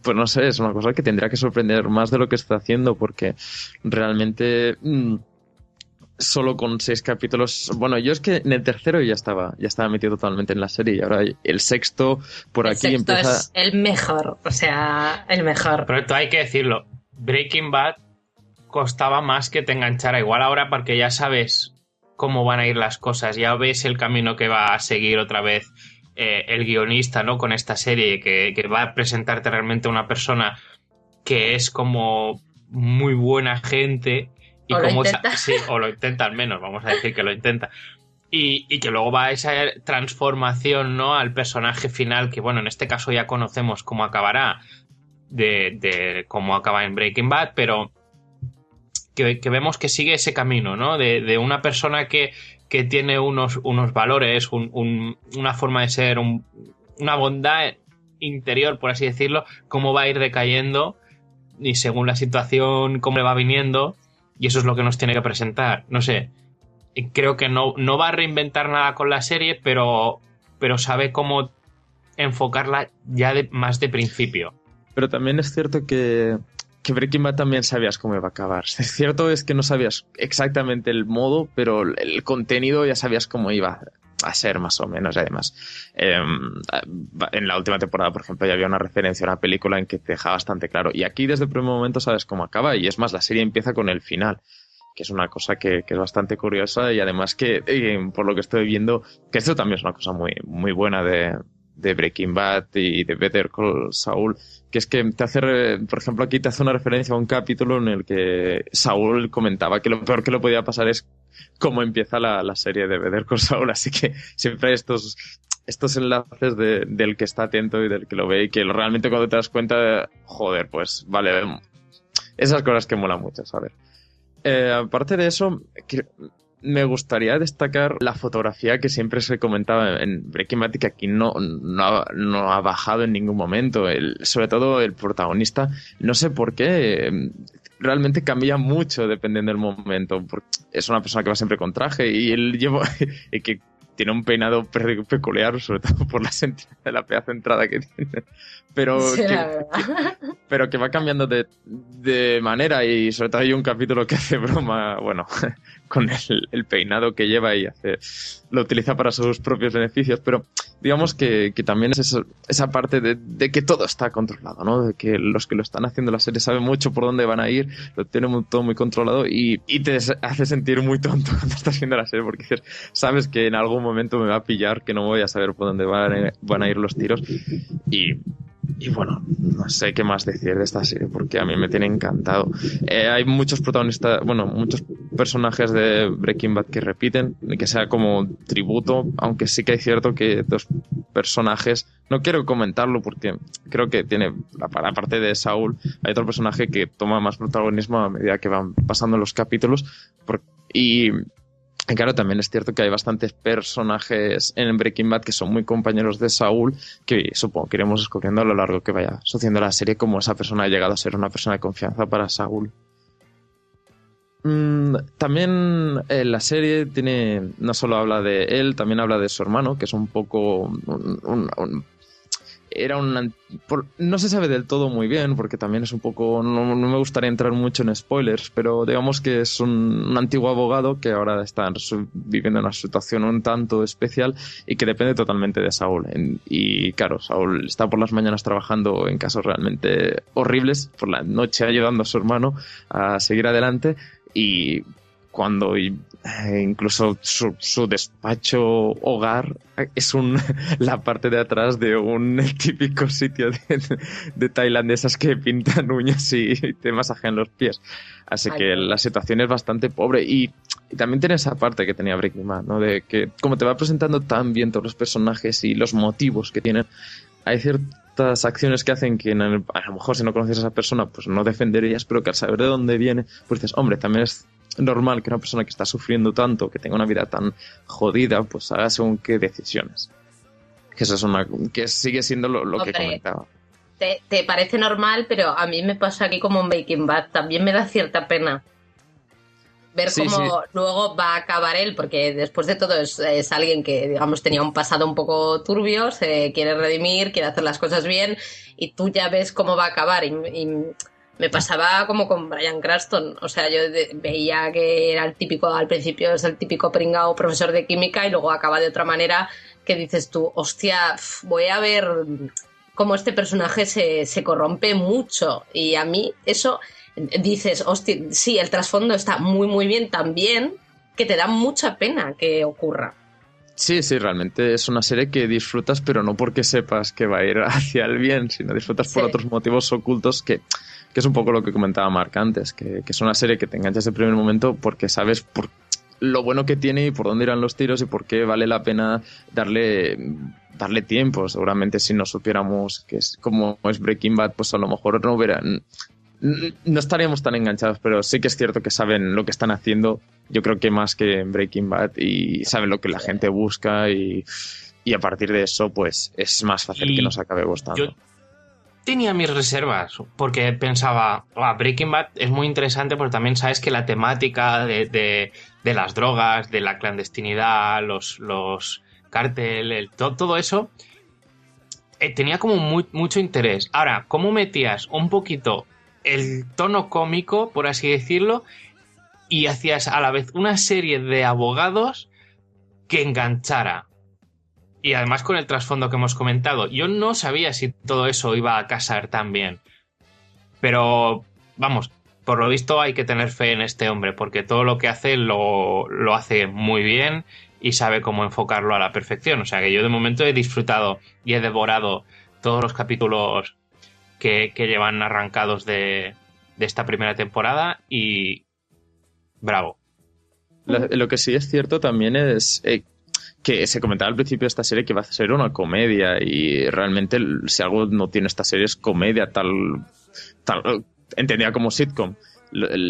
pues no sé, es una cosa que tendría que sorprender más de lo que está haciendo, porque realmente mm, solo con seis capítulos. Bueno, yo es que en el tercero ya estaba, ya estaba metido totalmente en la serie y ahora el sexto por aquí empieza. Es el mejor, o sea, el mejor. Pero esto hay que decirlo. Breaking Bad costaba más que te enganchara. Igual ahora porque ya sabes cómo van a ir las cosas, ya ves el camino que va a seguir otra vez eh, el guionista, ¿no? Con esta serie, que, va a presentarte realmente una persona que es como muy buena gente. Y o como lo intenta. sí, o lo intenta al menos, vamos a decir que lo intenta. Y, y, que luego va a esa transformación, ¿no? Al personaje final, que bueno, en este caso ya conocemos cómo acabará, de, de cómo acaba en Breaking Bad, pero que, que, vemos que sigue ese camino, ¿no? De, de una persona que, que tiene unos, unos valores, una forma de ser, una bondad interior, por así decirlo, cómo va a ir decayendo y según la situación, cómo le va viniendo, y eso es lo que nos tiene que presentar. No sé, creo que no, no va a reinventar nada con la serie, pero, pero sabe cómo enfocarla ya de, más de principio. Pero también es cierto que que Breaking Bad también sabías cómo iba a acabar. (laughs) Cierto es que no sabías exactamente el modo, pero el contenido ya sabías cómo iba a ser más o menos. Además, em, en la última temporada, por ejemplo, ya había una referencia a una película en que te deja bastante claro. Y aquí desde el primer momento sabes cómo acaba y es más, la serie empieza con el final que es una cosa que, es bastante curiosa y además que, eh, por lo que estoy viendo, que esto también es una cosa muy, muy buena de, de Breaking Bad y de Better Call Saul, que es que te hace, por ejemplo, aquí te hace una referencia a un capítulo en el que Saul comentaba que lo peor que le podía pasar es cómo empieza la, la serie de Better Call Saul, así que siempre hay estos, estos enlaces de, del que está atento y del que lo ve y que realmente cuando te das cuenta, joder, pues vale, esas cosas que mola mucho, ¿sabes? Eh, aparte de eso, me gustaría destacar la fotografía que siempre se comentaba en Breaking Bad que aquí no, no, ha, bajado en ningún momento. sobre todo el protagonista, no sé por qué, realmente cambia mucho dependiendo del momento. Es una persona que va siempre con traje y él lleva (laughs) y que tiene un peinado peculiar, sobre todo por la, de (laughs) la pedazo entrada que tiene. Pero, que, (laughs) pero que va cambiando de, de, manera y sobre todo hay un capítulo que hace broma, bueno, con el, peinado que lleva y hace, lo utiliza para sus propios beneficios, pero digamos que, que también es esa parte de, de, que todo está controlado, ¿no? De que los que lo están haciendo la serie saben mucho por dónde van a ir, lo tienen todo muy controlado y, y te hace sentir muy tonto (laughs) cuando estás viendo la serie porque dices, sabes que en algún momento me va a pillar, que no voy a saber por dónde van van a ir los tiros y y bueno, no sé qué más decir de esta serie porque a mí me tiene encantado. Eh, hay muchos protagonistas, bueno, muchos personajes de Breaking Bad que repiten, que sea como tributo, aunque sí que hay cierto que dos personajes, no quiero comentarlo porque creo que tiene, aparte de Saúl, hay otro personaje que toma más protagonismo a medida que van pasando los capítulos. y y claro, también es cierto que hay bastantes personajes en Breaking Bad que son muy compañeros de Saúl, que supongo que iremos descubriendo a lo largo que vaya sucediendo la serie cómo esa persona ha llegado a ser una persona de confianza para Saúl. Mm, también eh, la serie tiene, no solo habla de él, también habla de su hermano, que es un poco un, era un... no se sabe del todo muy bien, porque también es un poco... No, me gustaría entrar mucho en spoilers, pero digamos que es un, antiguo abogado que ahora está viviendo una situación un tanto especial y que depende totalmente de Saúl. y claro, Saúl está por las mañanas trabajando en casos realmente horribles, por la noche ayudando a su hermano a seguir adelante y cuando eh, incluso su, despacho hogar es un, (laughs) la parte de atrás de un (laughs) típico sitio de, de tailandesas que pintan (laughs) uñas y, te masajean los pies. Así que la situación es bastante pobre y, también tiene esa parte que tenía Breaking Bad, ¿no? De que como te va presentando tan bien todos los personajes y los motivos que tienen, hay ciertas acciones que hacen que a lo mejor si no conoces a esa persona pues no defenderías, pero que al saber de dónde viene, pues dices, hombre, también es normal que una persona que está sufriendo tanto, que tenga una vida tan jodida, pues haga según qué decisiones. Que eso es una, que sigue siendo lo, que comentaba. Te, te, parece normal, pero a mí me pasa aquí como un Baking Bad. También me da cierta pena ver cómo luego va a acabar él, porque después de todo es, alguien que, digamos, tenía un pasado un poco turbio, se quiere redimir, quiere hacer las cosas bien, y tú ya ves cómo va a acabar. y me pasaba como con Brian Cranston. O sea, yo veía que era el típico, al principio es el típico pringao profesor de química y luego acaba de otra manera que dices tú, hostia, voy a ver cómo este personaje se, se corrompe mucho. Y a mí eso dices, hostia, sí, el trasfondo está muy, muy bien también, que te da mucha pena que ocurra. Sí, sí, realmente es una serie que disfrutas, pero no porque sepas que va a ir (laughs) hacia el bien, sino disfrutas por otros motivos ocultos que que es un poco lo que comentaba Marc antes, que, es una serie que te enganchas el primer momento porque sabes por lo bueno que tiene y por dónde irán los tiros y por qué vale la pena darle darle tiempo. Seguramente si no supiéramos que es como es Breaking Bad, pues a lo mejor no hubieran no estaríamos tan enganchados, pero sí que es cierto que saben lo que están haciendo. Yo creo que más que en Breaking Bad y saben lo que la gente busca y, a partir de eso, pues es más fácil que nos acabe gustando tenía mis reservas, porque pensaba, Breaking Bad es muy interesante porque también sabes que la temática de, las drogas, de la clandestinidad, los, los cárteles, todo eso, eh, tenía como mucho interés. Ahora, ¿cómo metías un poquito el tono cómico, por así decirlo, y hacías a la vez una serie de abogados que enganchara. Y además con el trasfondo que hemos comentado, yo no sabía si todo eso iba a casar tan bien. Pero, vamos, por lo visto hay que tener fe en este hombre, porque todo lo que hace lo, lo hace muy bien y sabe cómo enfocarlo a la perfección. O sea que yo de momento he disfrutado y he devorado todos los capítulos que, que llevan arrancados de, de esta primera temporada y bravo. Lo, que sí es cierto también es eh, que se comentaba al principio de esta serie que va a ser una comedia y realmente si algo no tiene esta serie es comedia tal, tal entendida como sitcom.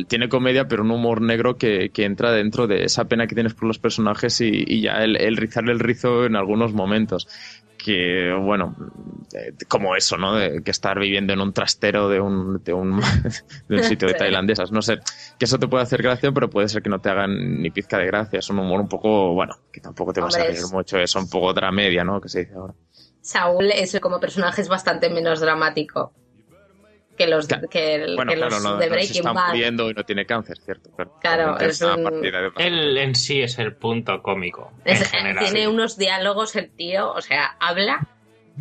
Tiene comedia, pero un humor negro que, que entra dentro de esa pena que tienes por los personajes y, y ya el, el rizarle el rizo en algunos momentos. Que, bueno, eh, como eso, ¿no? De, que estar viviendo en un trastero de un, de un, (laughs) de un sitio de tailandesas. No sé, que eso te puede hacer gracia, pero puede ser que no te hagan ni pizca de gracia. Es un humor un poco, bueno, que tampoco te vas a reír es- mucho. Es un poco dramedia, ¿no? Que se dice ahora. Saúl es como personaje es bastante menos dramático que los, Claro. que, el- Bueno, que claro, los no, de no se Breaking está Bad. muriendo y no tiene cáncer, ¿cierto? Pero Claro, es una un- partida de- Él en sí es el punto cómico. En Es- general. tiene unos diálogos el tío, o sea, habla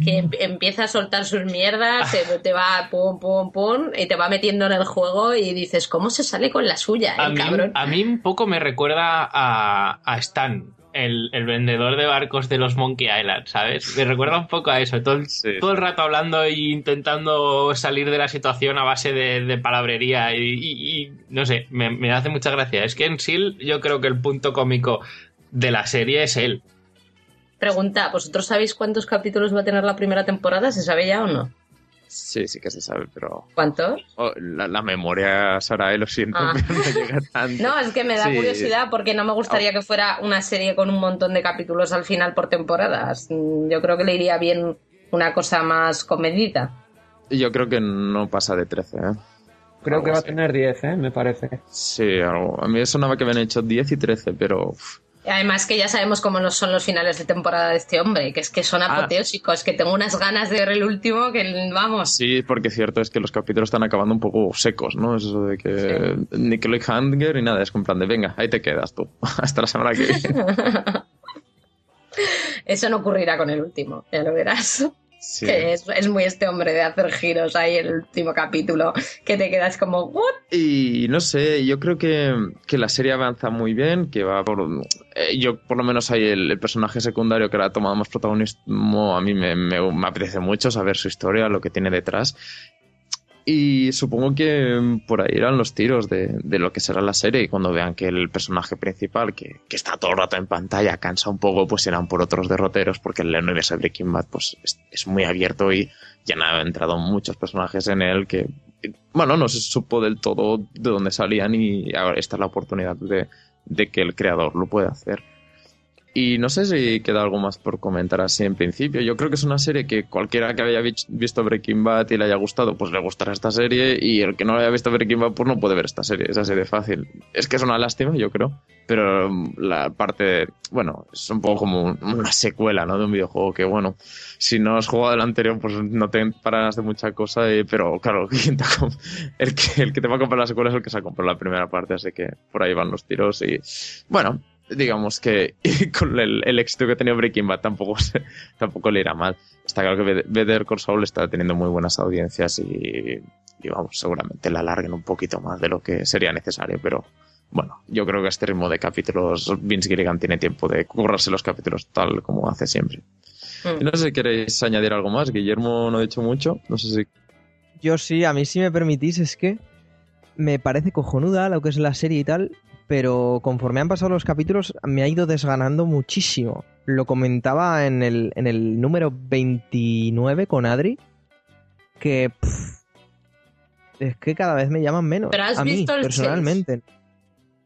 que em- empieza a soltar sus mierdas, te, (laughs) te va pum, pum, pum, y te va metiendo en el juego y dices, ¿cómo se sale con la suya, A el mí, cabrón? a mí un poco me recuerda a, a Stan, el, el vendedor de barcos de los Monkey Island, ¿sabes? Me recuerda un poco a eso, todo el, Sí. todo el rato hablando e intentando salir de la situación a base de, de palabrería y, y- y, no sé, me, me hace mucha gracia. Es que en sí yo creo que el punto cómico de la serie es él. Pregunta, ¿vosotros sabéis cuántos capítulos va a tener la primera temporada? ¿Se sabe ya o no? Sí, sí que se sabe, pero ¿Cuántos? oh, la, la memoria, Sara, lo siento, Ah. pero no llega tanto. No, es que me da Sí. curiosidad porque no me gustaría que fuera una serie con un montón de capítulos al final por temporadas. Mm, Yo creo que le iría bien una cosa más comedida. Yo creo que no pasa de 13, ¿eh? Creo Algo que va a tener 10, ¿eh? me parece. Sí, algo. A mí sonaba que habían hecho 10 y 13, pero uf, Además que ya sabemos cómo no son los finales de temporada de este hombre, que es que son Ah. apoteósicos, que tengo unas ganas de ver el último que vamos. sí, porque cierto es que los capítulos están acabando un poco secos, ¿no? Es eso de que ni que Hanger y nada, es con plan de venga, ahí te quedas tú, (laughs) hasta la semana que viene. (laughs) Eso no ocurrirá con el último, ya lo verás. Sí. Que es, es muy este hombre de hacer giros ahí en el último capítulo, que te quedas como, ¿what? Y no sé, yo creo que, que la serie avanza muy bien, que va por... eh, yo por lo menos hay el, el personaje secundario que ahora ha tomado más protagonismo, a mí me, me- me apetece mucho saber su historia, lo que tiene detrás. Y supongo que mm, por ahí irán los tiros de, de lo que será la serie y cuando vean que el personaje principal, que, que está todo el rato en pantalla, cansa un poco, pues irán por otros derroteros porque el universo de Breaking Bad pues, es, es muy abierto y ya han entrado muchos personajes en él que, bueno, no se supo del todo de dónde salían y ahora esta es la oportunidad de, de que el creador lo pueda hacer. Y no sé si queda algo más por comentar así en principio. Yo creo que es una serie que cualquiera que haya visto Breaking Bad y le haya gustado, pues le gustará esta serie. Y el que no haya visto Breaking Bad, pues no puede ver esta serie. Es así de fácil. Es que es una lástima, yo creo. Pero mm, la parte, bueno, es un poco como un- una secuela, ¿no? De un videojuego que, bueno, si no has jugado el anterior, pues no te paras de mucha cosa. y- pero claro, (laughs) ¿quién te ha comp- el, que, el que te va a comprar la secuela es el que se ha comprado la primera parte. Así que por ahí van los tiros. Y bueno, digamos que (laughs) con el, el éxito que ha tenido Breaking Bad tampoco, (laughs) se- tampoco le irá mal. Está claro que Be- Better Call Saul está teniendo muy buenas audiencias y, y vamos, seguramente la alarguen un poquito más de lo que sería necesario, pero bueno, yo creo que a este ritmo de capítulos Vince Gilligan tiene tiempo de currarse los capítulos tal como hace siempre. Mm. No sé si queréis añadir algo más, Guillermo no ha dicho mucho, no sé si... Yo sí, a mí si me permitís, es que me parece cojonuda lo que es la serie y tal, pero conforme han pasado los capítulos me ha ido desganando muchísimo. Lo comentaba en el, en el número 29 con Adri, que pff, es que cada vez me llaman menos. Pero has a mí, visto el personalmente.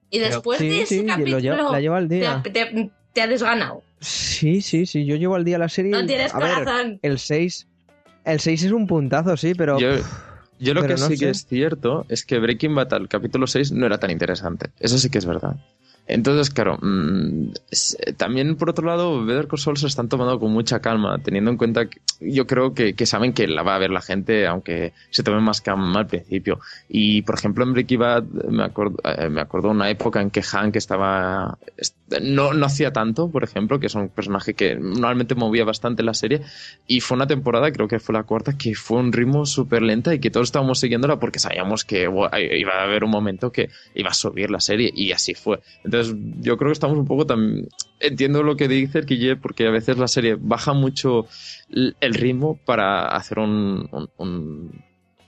Y Pero- después sí, de ese sí, lo capítulo, llevo- la llevo al te, día. ha- te- te ha desganado. Sí, sí, sí, yo llevo al día la serie. No tienes a ver, corazón. el 6... El 6 es un puntazo, sí, pero... Yo, yo lo pero que no sí sé. que es cierto es que Breaking Bad al capítulo 6 no era tan interesante. Eso sí que es verdad. Entonces, claro, mm, es- también por otro lado, Better Call Saul se están tomando con mucha calma, teniendo en cuenta que yo creo que, que saben que la va a ver la gente, aunque se tome más calma al principio. Y, por ejemplo, en Breaking Bad me acuerdo, eh, me una época en que Hank estaba... est- No, no hacía tanto, por ejemplo, que es un personaje que normalmente movía bastante la serie, y fue una temporada, creo que fue la cuarta, que fue un ritmo súper lenta y que todos estábamos siguiéndola porque sabíamos que iba a haber un momento que iba a subir la serie y así fue. Entonces yo creo que estamos un poco también... Entiendo lo que dice Guille porque a veces la serie baja mucho el ritmo para hacer un... un, un-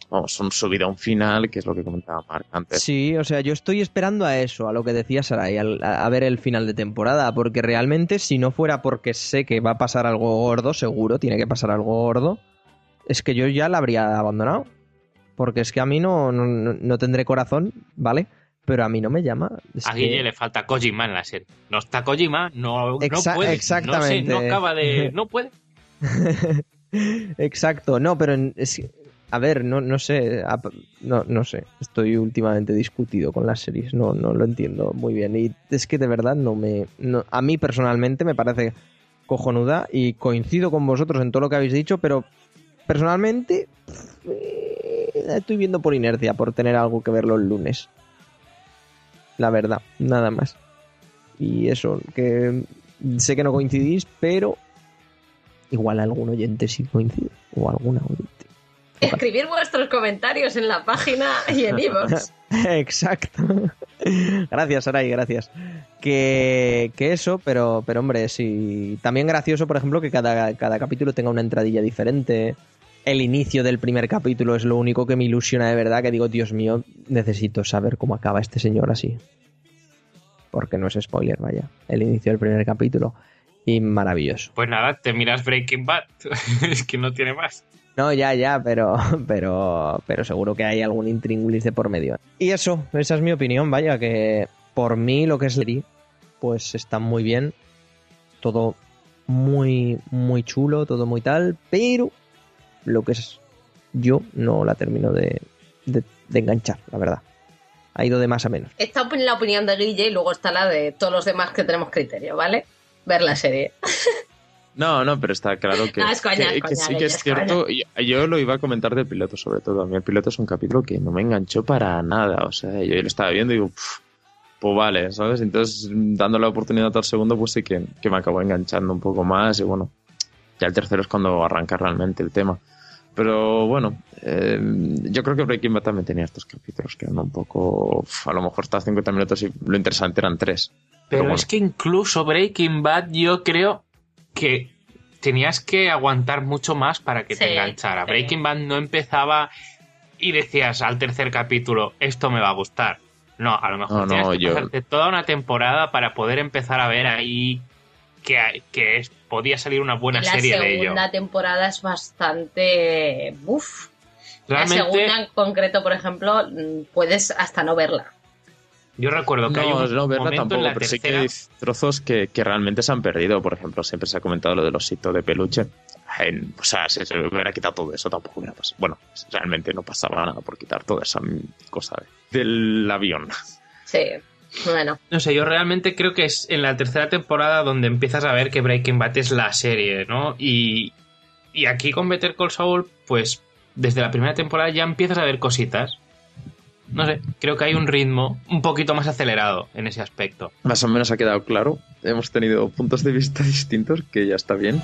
vamos, un final, que es lo que comentaba Marc antes. Sí, o sea, yo estoy esperando a eso, a lo que decía Sarai, a, a ver el final de temporada, porque realmente si no fuera porque sé que va a pasar algo gordo, seguro, tiene que pasar algo gordo, es que yo ya la habría abandonado. Porque es que a mí no, no- no tendré corazón, ¿vale? Pero a mí no me llama. Es A que- Guille le falta Kojima en la serie. No está Kojima, no, no puede. exactamente. No sé, no acaba de. (laughs) No puede. Exacto, no, pero es- a ver, no, no sé, no, no sé, estoy últimamente discutido con las series, no, no lo entiendo muy bien y es que de verdad no me, no- a mí personalmente me parece cojonuda y coincido con vosotros en todo lo que habéis dicho, pero personalmente pff, eh, estoy viendo por inercia, por tener algo que ver los lunes, la verdad, nada más. Y eso, que sé que no coincidís, pero igual algún oyente sí coincide. O alguna oyente. Escribir vuestros comentarios en la página y en (laughs) iVoox. Exacto. gracias, Saray, gracias. Que, que eso, pero, pero hombre, sí. También gracioso, por ejemplo, que cada, cada capítulo tenga una entradilla diferente. El inicio del primer capítulo es lo único que me ilusiona de verdad, que digo, Dios mío, necesito saber cómo acaba este señor así. Porque no es spoiler, vaya. El inicio del primer capítulo. Y maravilloso. Pues nada, te miras Breaking Bad. (laughs) es que no tiene más. No, ya, ya, pero, (laughs) pero, pero seguro que hay algún intríngulis de por medio. Y eso, esa es mi opinión, vaya, que por mí lo que es Leri, pues está muy bien, todo muy, muy chulo, todo muy tal, pero lo que es yo no la termino de, de, de enganchar, la verdad. Ha ido de más a menos. Esta es la opinión de Guille y luego está la de todos los demás que tenemos criterio, ¿vale? Ver la serie. (laughs) No, no, pero está claro que, No, es coña, que- es que coña, sí Guille, que es es cierto. y Yo lo iba a comentar del piloto, sobre todo. A mí el piloto es un capítulo que no me enganchó para nada. O sea, yo lo estaba viendo y digo, "Puf, pues vale, ¿sabes? Entonces, dando la oportunidad al segundo, pues sí que, que me acabó enganchando un poco más. Y bueno, ya el tercero es cuando arranca realmente el tema. Pero bueno, eh, yo creo que Breaking Bad también tenía estos capítulos que eran un poco. uf, a lo mejor estaba 50 minutos y lo interesante eran tres. Pero bueno. es que incluso Breaking Bad yo creo que tenías que aguantar mucho más para que te enganchara. sí. Breaking Bad no empezaba y decías al tercer capítulo, esto me va a gustar. No, a lo mejor No, tienes no, que yo- pasarte toda una temporada para poder empezar a ver ahí que, hay- que es, podía salir una buena la serie de ello. segunda temporada es bastante... Uf. La segunda en concreto, por ejemplo, puedes hasta no verla. yo recuerdo que hay No, un no verla momento tampoco, en la pero sí que tercera... hay trozos que, que realmente se han perdido. Por ejemplo, siempre se ha comentado lo del osito de peluche. En- o sea, si se hubiera quitado todo eso, tampoco hubiera pasado. Bueno, realmente no pasaba nada por quitar toda esa cosa de- del avión. Sí, bueno. No sé, yo realmente creo que es en la tercera temporada donde empiezas a ver que Breaking Bad es la serie, ¿no? Y, y aquí con Better Call Saul, pues desde la primera temporada ya empiezas a ver cositas. No sé, creo que hay un ritmo un poquito más acelerado en ese aspecto. Más o menos ha quedado claro. Hemos tenido puntos de vista distintos, que ya está bien.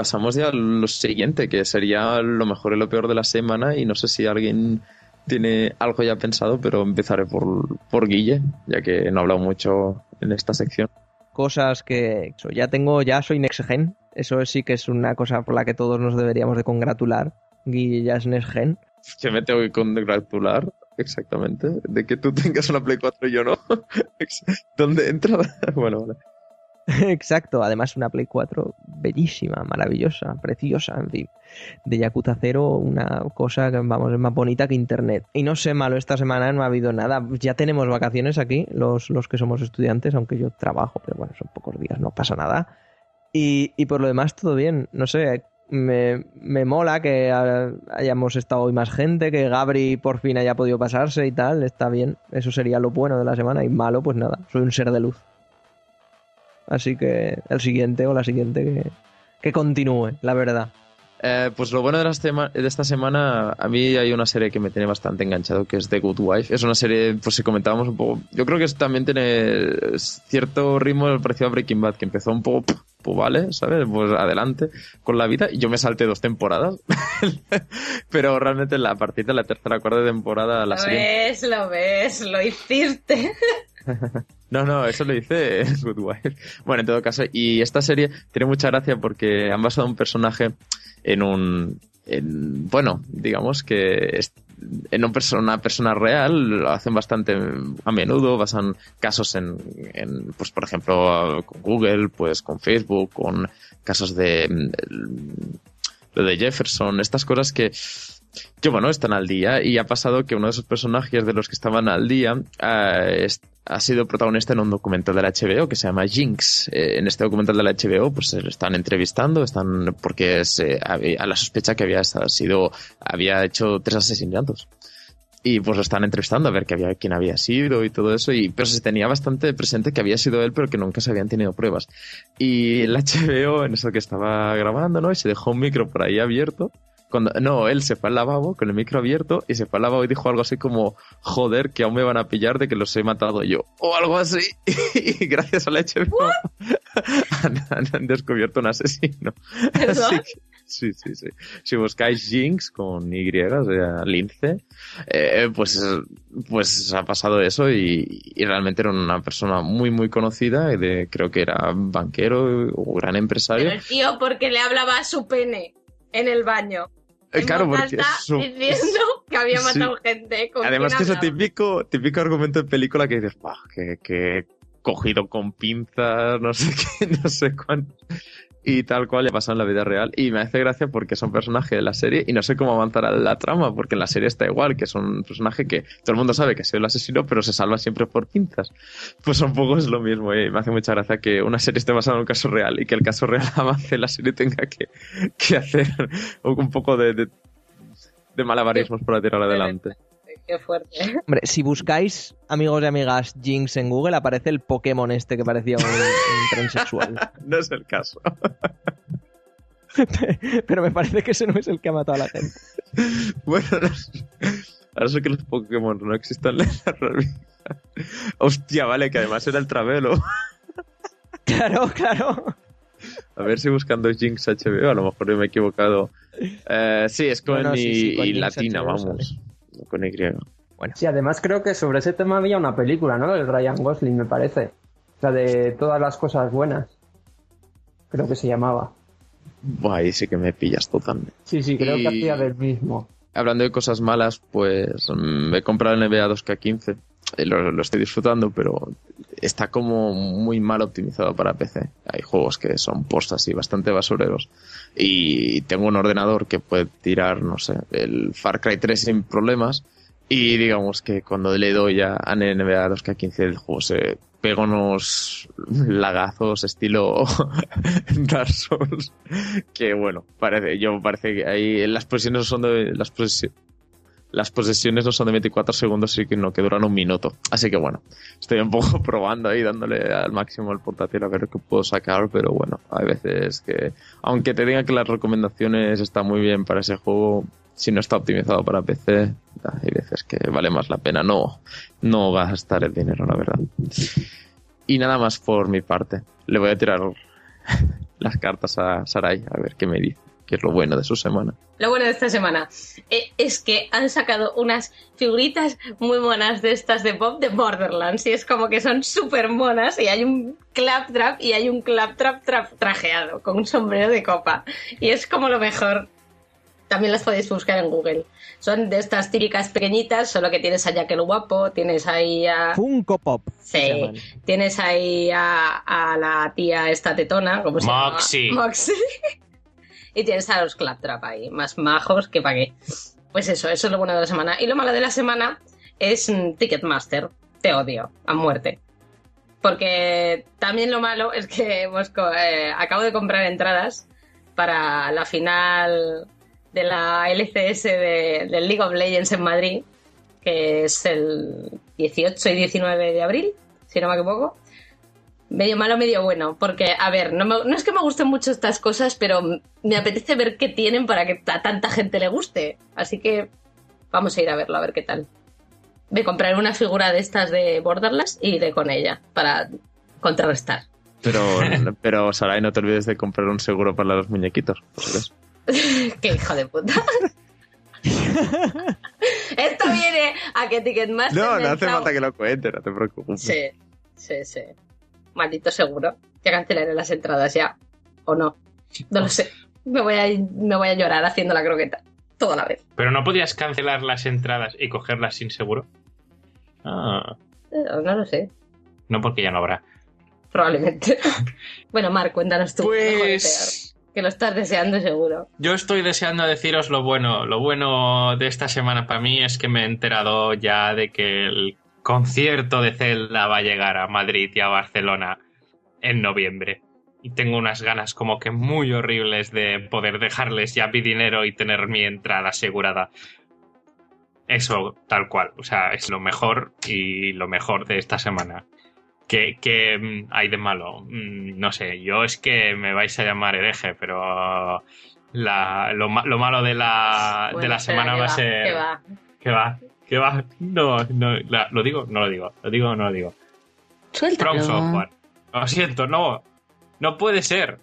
Pasamos ya a lo siguiente, que sería lo mejor y lo peor de la semana. Y no sé si alguien tiene algo ya pensado, pero empezaré por, por Guille, ya que no he hablado mucho en esta sección. Cosas que ya tengo, ya soy Next Gen. Eso sí que es una cosa por la que todos nos deberíamos de congratular. Guille ya es Next Gen. Que me tengo que congratular. exactamente. De que tú (laughs) tengas una Play 4 y yo no. (laughs) ¿Dónde entra? (laughs) bueno, vale. (laughs) Exacto, además una Play 4 bellísima, maravillosa, preciosa, en fin. De Yakuza 0, una cosa que vamos, es más bonita que internet. Y no sé, malo, esta semana no ha habido nada. Ya tenemos vacaciones aquí, los, los que somos estudiantes, aunque yo trabajo, pero bueno, son pocos días, no pasa nada. Y, y por lo demás, todo bien. No sé, me, me mola que hayamos estado hoy más gente, que Gabri por fin haya podido pasarse y tal, está bien. Eso sería lo bueno de la semana y malo, pues nada, soy un ser de luz. Así que el siguiente o la siguiente que, que continúe, la verdad. Eh, pues lo bueno de, la sema- de esta semana, a mí hay una serie que me tiene bastante enganchado, que es The Good Wife. Es una serie, pues si comentábamos un poco, yo creo que es- también tiene cierto ritmo parecido a Breaking Bad, que empezó un poco, pues vale, ¿sabes? Pues adelante con la vida. Y yo me salté dos temporadas, (laughs) pero realmente la- a partir de la tercera o cuarta temporada la Lo serie... ves, lo ves, lo hiciste. (laughs) No, no, eso lo dice (laughs) Good Wife. Bueno, en todo caso, y esta serie tiene mucha gracia porque han basado un personaje en un. en- bueno, digamos que en un perso- una persona real, lo hacen bastante a menudo, basan casos en, en, pues por ejemplo, con Google, pues con Facebook, con casos de mm, lo de Jefferson, estas cosas que que bueno, están al día y ha pasado que uno de esos personajes de los que estaban al día eh, ha sido protagonista en un documental de la HBO que se llama Jinx. Eh, en este documental de la HBO pues se están entrevistando, están porque había- a la sospecha que había sido había hecho tres asesinatos. Y pues lo están entrevistando a ver que había, quién había sido y todo eso, y, pero se tenía bastante presente que había sido él, pero que nunca se habían tenido pruebas. Y el HBO, en eso que estaba grabando, ¿no? Y se dejó un micro por ahí abierto. Cuando, no, él se fue al lavabo con el micro abierto y se fue al lavabo y dijo algo así como, joder, que aún me van a pillar de que los he matado yo. O algo así. (laughs) Y gracias al HBO (laughs) han, han- han descubierto un asesino. ¿Perdón? Así (laughs) que- sí, sí, sí. Si buscáis Jinx con Y, o sea, Lince, eh, pues, pues ha pasado eso y, y realmente era una persona muy, muy conocida. y De, creo que era banquero o gran Pero empresario. el tío, porque le hablaba a su pene en el baño. Eh, En claro, porque es su- diciendo (laughs) que había Sí. matado gente. ¿Con Además que es el típico, típico argumento de película que dices, "Buah, que, que cogido con pinzas, no sé (laughs) qué, no sé cuánto. Y tal cual ya pasado en la vida real. Y me hace gracia porque es un personaje de la serie y no sé cómo avanzará la trama, porque en la serie está igual, que es un personaje que todo el mundo sabe que sido el asesino, pero se salva siempre por pinzas. Pues un poco es lo mismo y me hace mucha gracia que una serie esté basada en un caso real y que el caso real (laughs) avance, la serie tenga que, que hacer un poco de, de, de malabarismos para tirar adelante. Qué fuerte. (laughs) Hombre, si buscáis, amigos y amigas, Jinx en Google, aparece el Pokémon este que parecía un, un transexual. (laughs) No es el caso. (laughs) Pero me parece que ese no es el que ha matado a la gente. Bueno, los- ahora sé que los Pokémon no existen en la realidad. Hostia, vale, que además era el Travelo. Claro, claro. A ver si buscando Jinx HBO, a lo mejor yo me he equivocado. Eh, sí, es con, No, no, y, sí, sí, con y Jinx latina, HBO vamos. No Con Y. Sí, además creo que sobre ese tema había una película, ¿no? Del Ryan Gosling, me parece. O sea, de todas las cosas buenas. Creo que se llamaba. Buah, ahí sí que me pillas totalmente. Sí, sí, creo Y- que hacía del mismo. Hablando de cosas malas, pues mm, me he comprado el NBA 2K15. Eh, Lo, lo estoy disfrutando, pero está como muy mal optimizado para PC. Hay juegos que son postas y bastante basureros. Y tengo un ordenador que puede tirar, no sé, el Far Cry 3 sin problemas. Y digamos que cuando le doy a, a NBA 2K15 el juego se pega unos lagazos estilo (laughs) Dark Souls que bueno, parece, yo parece que ahí las posiciones son de las las posesiones no son de 24 segundos, sino que duran un minuto. Así que bueno, estoy un poco (laughs) probando ahí, dándole al máximo el portátil a ver qué puedo sacar, pero bueno, hay veces que, aunque te digan que las recomendaciones están muy bien para ese juego, si no está optimizado para PC, hay veces que vale más la pena no, no gastar el dinero, la verdad. Y nada más por mi parte. Le voy a tirar (laughs) las cartas a Sarai a ver qué me dice, que es lo bueno de su semana. Lo bueno de esta semana eh, es que han sacado unas figuritas muy monas de estas de Bob de Borderlands y es como que son súper monas y hay un claptrap y hay un claptrap trap trajeado con un sombrero de copa y es como lo mejor. también las podéis buscar en Google. Son de estas típicas pequeñitas, solo que tienes a Jack el Guapo, tienes ahí a... Funko Pop. Sí, tienes ahí a, a la tía esta tetona, ¿cómo se llama? Moxie. Moxie. Y tienes a los Claptrap ahí, más majos que pa' qué. Pues eso, eso es lo bueno de la semana. Y lo malo de la semana es mm, Ticketmaster. Te odio, a muerte. Porque también lo malo es que hemos eh, acabo de comprar entradas para la final de la LCS de- del League of Legends en Madrid, que es el 18 y 19 de abril, si no me equivoco. Medio malo, medio bueno, porque, a ver, no, me- no es que me gusten mucho estas cosas, pero me apetece ver qué tienen para que a tanta gente le guste. Así que vamos a ir a verlo, a ver qué tal. Me compraré una figura de estas de Borderlands y iré con ella para contrarrestar. Pero, (laughs) pero Sarai, no te olvides de comprar un seguro para los muñequitos. (laughs) ¡Qué hijo de puta! (laughs) Esto viene a que Ticketmaster... No, no hace falta que lo cuente, no te preocupes. Sí, sí, sí. Maldito seguro. Ya cancelaré las entradas ya. O no. No lo sé. Me voy a, me voy a llorar haciendo la croqueta. Toda la vez. Pero no podías cancelar las entradas y cogerlas sin seguro. Ah, No lo sé. no porque ya no habrá. Probablemente. (laughs) bueno, Marc, cuéntanos tú. Pues que lo estás deseando seguro. yo estoy deseando deciros lo bueno. Lo bueno de esta semana para mí es que me he enterado ya de que el concierto de Zelda va a llegar a Madrid y a Barcelona en noviembre. Y tengo unas ganas como que muy horribles de poder dejarles ya mi dinero y tener mi entrada asegurada. Eso, tal cual. O sea, es lo mejor y lo mejor de esta semana. ¿Qué, qué, mm, hay de malo? Mm, No sé, yo es que me vais a llamar hereje, pero la- lo, ma- lo malo de la, de la semana que va a ser... que va. ¿Qué va? ¿Qué va? No, no, la- lo digo, no lo digo. Lo digo, no lo digo. Suéltalo. From Software. Lo siento, no. No puede ser.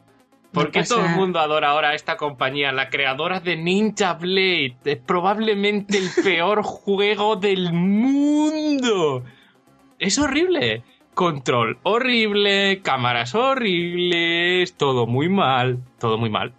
¿Por No qué pasa. todo el mundo adora ahora a esta compañía? La creadora de Ninja Blade. Es probablemente el peor (laughs) juego del mundo. Es horrible. Control horrible, cámaras horribles, todo muy mal, todo muy mal.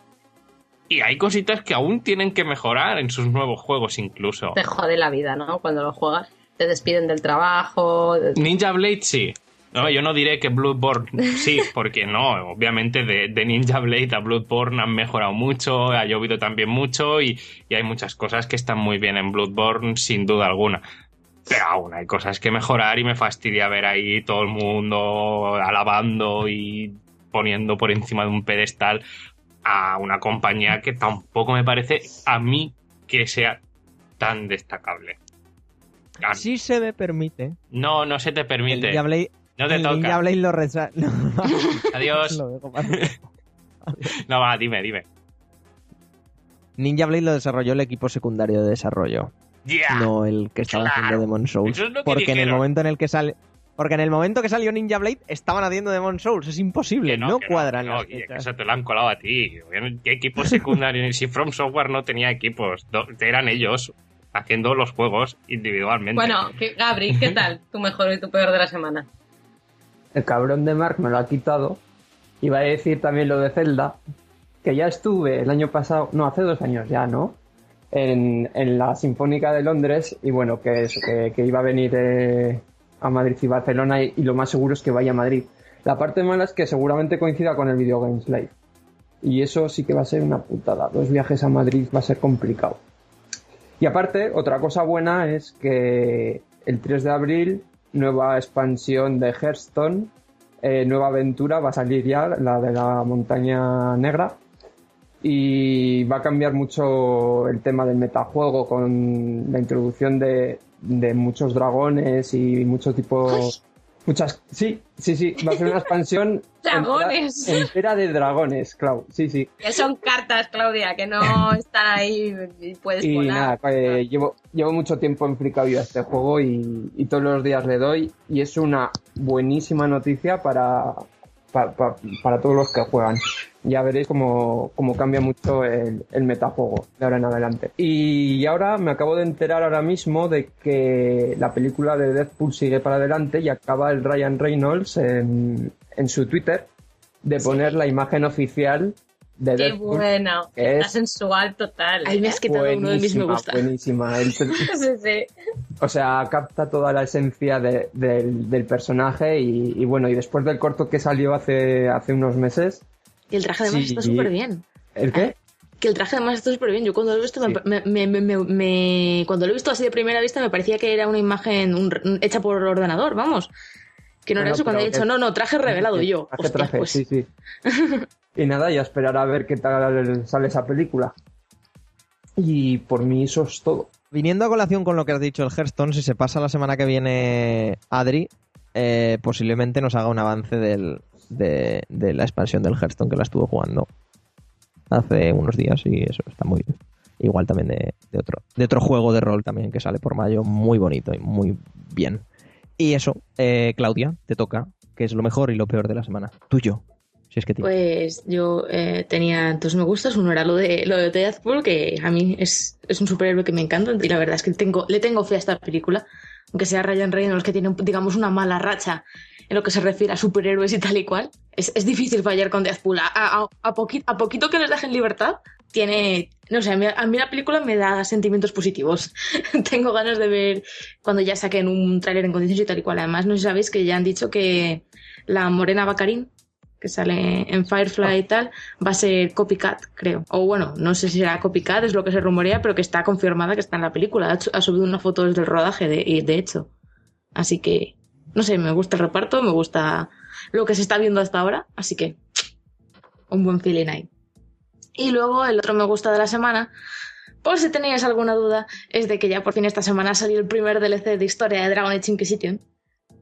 Y hay cositas que aún tienen que mejorar en sus nuevos juegos incluso. Te jode la vida, ¿no? Cuando lo juegas. Te despiden del trabajo. Ninja Blade sí. No, yo no diré que Bloodborne sí, (laughs) porque no, obviamente de, de Ninja Blade a Bloodborne han mejorado mucho, ha llovido también mucho y, y hay muchas cosas que están muy bien en Bloodborne, sin duda alguna. Pero aún hay cosas que mejorar y me fastidia ver ahí todo el mundo alabando y poniendo por encima de un pedestal a una compañía que tampoco me parece a mí que sea tan destacable. Ah, Si se me permite. No, no se te El permite. Ninja Blade, No te el toca. Ninja Blade lo resa... (laughs) No, Adiós. lo (laughs) No, va, dime, dime. Ninja Blade lo desarrolló el equipo secundario de desarrollo, ¡Ya! no el que estaba claro. haciendo Demon Souls. Es porque en el momento en el que sale, porque en el momento que salió Ninja Blade estaban haciendo Demon Souls, es imposible, Que no, que cuadran que las que fechas. eso te lo han colado a ti. ¿Qué equipos secundarios? (laughs) si From Software no tenía equipos, eran ellos haciendo los juegos individualmente. Bueno, ¿qué- Gabri, ¿qué tal? Tu mejor y tu peor de la semana. El cabrón de Mark me lo ha quitado. Iba a decir también lo de Zelda, que ya estuve el año pasado, no, hace dos años ya, ¿no? En, en la Sinfónica de Londres y bueno, que eso, que, que iba a venir eh, a Madrid y Barcelona y, lo más seguro es que vaya a Madrid. La parte mala es que seguramente coincida con el Video Games Live. Y eso sí que va a ser una putada. Dos viajes a Madrid va a ser complicado. Y aparte, otra cosa buena es que el 3 de abril, nueva expansión de Hearthstone, eh, nueva aventura, va a salir ya, la de la montaña negra. Y va a cambiar mucho el tema del metajuego con la introducción de, de muchos dragones y mucho tipo... Muchas... Sí, sí, sí, va a ser una (laughs) expansión... Dragones. Entera, entera de dragones, claro, sí, sí. Que son cartas, Claudia, que no (laughs) están ahí y puedes Y volar. nada, eh, llevo, llevo mucho tiempo enfricado a este juego y, y todos los días le doy y es una buenísima noticia para, pa- pa- para todos los que juegan. Ya veréis cómo, cómo cambia mucho el, el metajuego de ahora en adelante. Y ahora me acabo de enterar ahora mismo de que la película de Deadpool sigue para adelante y acaba el Ryan Reynolds en, en su Twitter de poner la imagen oficial de Qué Deadpool, bueno. que Está es sensual total. Ahí me ¿eh? has quitado uno de mis me gusta. buenísima. (laughs) El- Sí, sí. o sea, capta toda la esencia de- del, del personaje y, y bueno, y después del corto que salió hace, hace unos meses, Y el traje además Sí. está súper bien. ¿el qué? Que el traje además está súper bien. Yo cuando lo he visto, Sí. me, me- me- me- me- cuando lo he visto así de primera vista, me parecía que era una imagen un- hecha por ordenador, vamos. Que no No, era eso cuando he dicho, no, no, traje revelado (laughs) yo. Traje, Hostia, traje, pues, sí, sí. Y nada, y a esperar a ver qué tal sale esa película. Y por mí eso es todo. Viniendo a colación con lo que has dicho el Hearthstone, si se pasa la semana que viene Adri, eh, posiblemente nos haga un avance del, de, la expansión del Hearthstone que la estuvo jugando hace unos días y eso está muy bien. Igual también de, de otro, de otro juego de rol también que sale por mayo, muy bonito y muy bien. Y eso, eh, Claudia, te toca, que es lo mejor y lo peor de la semana. Tuyo, Pues yo eh, tenía dos me gustas. Uno era lo de lo de Deadpool, que a mí es, es un superhéroe que me encanta. Y la verdad es que tengo, le tengo fe a esta película. Aunque sea Ryan Reynolds, que tiene, digamos, una mala racha en lo que se refiere a superhéroes y tal y cual. Es, es difícil fallar con Deadpool. A, a, a, a poquito que les dejen libertad, tiene. No sé, a mí, a mí la película me da sentimientos positivos. (laughs) tengo ganas de ver cuando ya saquen un tráiler en condiciones y tal y cual. Además, no sé si sabéis que ya han dicho que la Morena Bacarín, que sale en Firefly y tal, va a ser copycat, creo. O bueno, no sé si será copycat, es lo que se rumorea, pero que está confirmada que está en la película. Ha, subido una foto desde el rodaje, de, de hecho. Así que, no sé, me gusta el reparto, me gusta lo que se está viendo hasta ahora, así que un buen feeling ahí. Y luego el otro me gusta de la semana, por si teníais alguna duda, es de que ya por fin esta semana salió el primer DLC de historia de Dragon Age Inquisition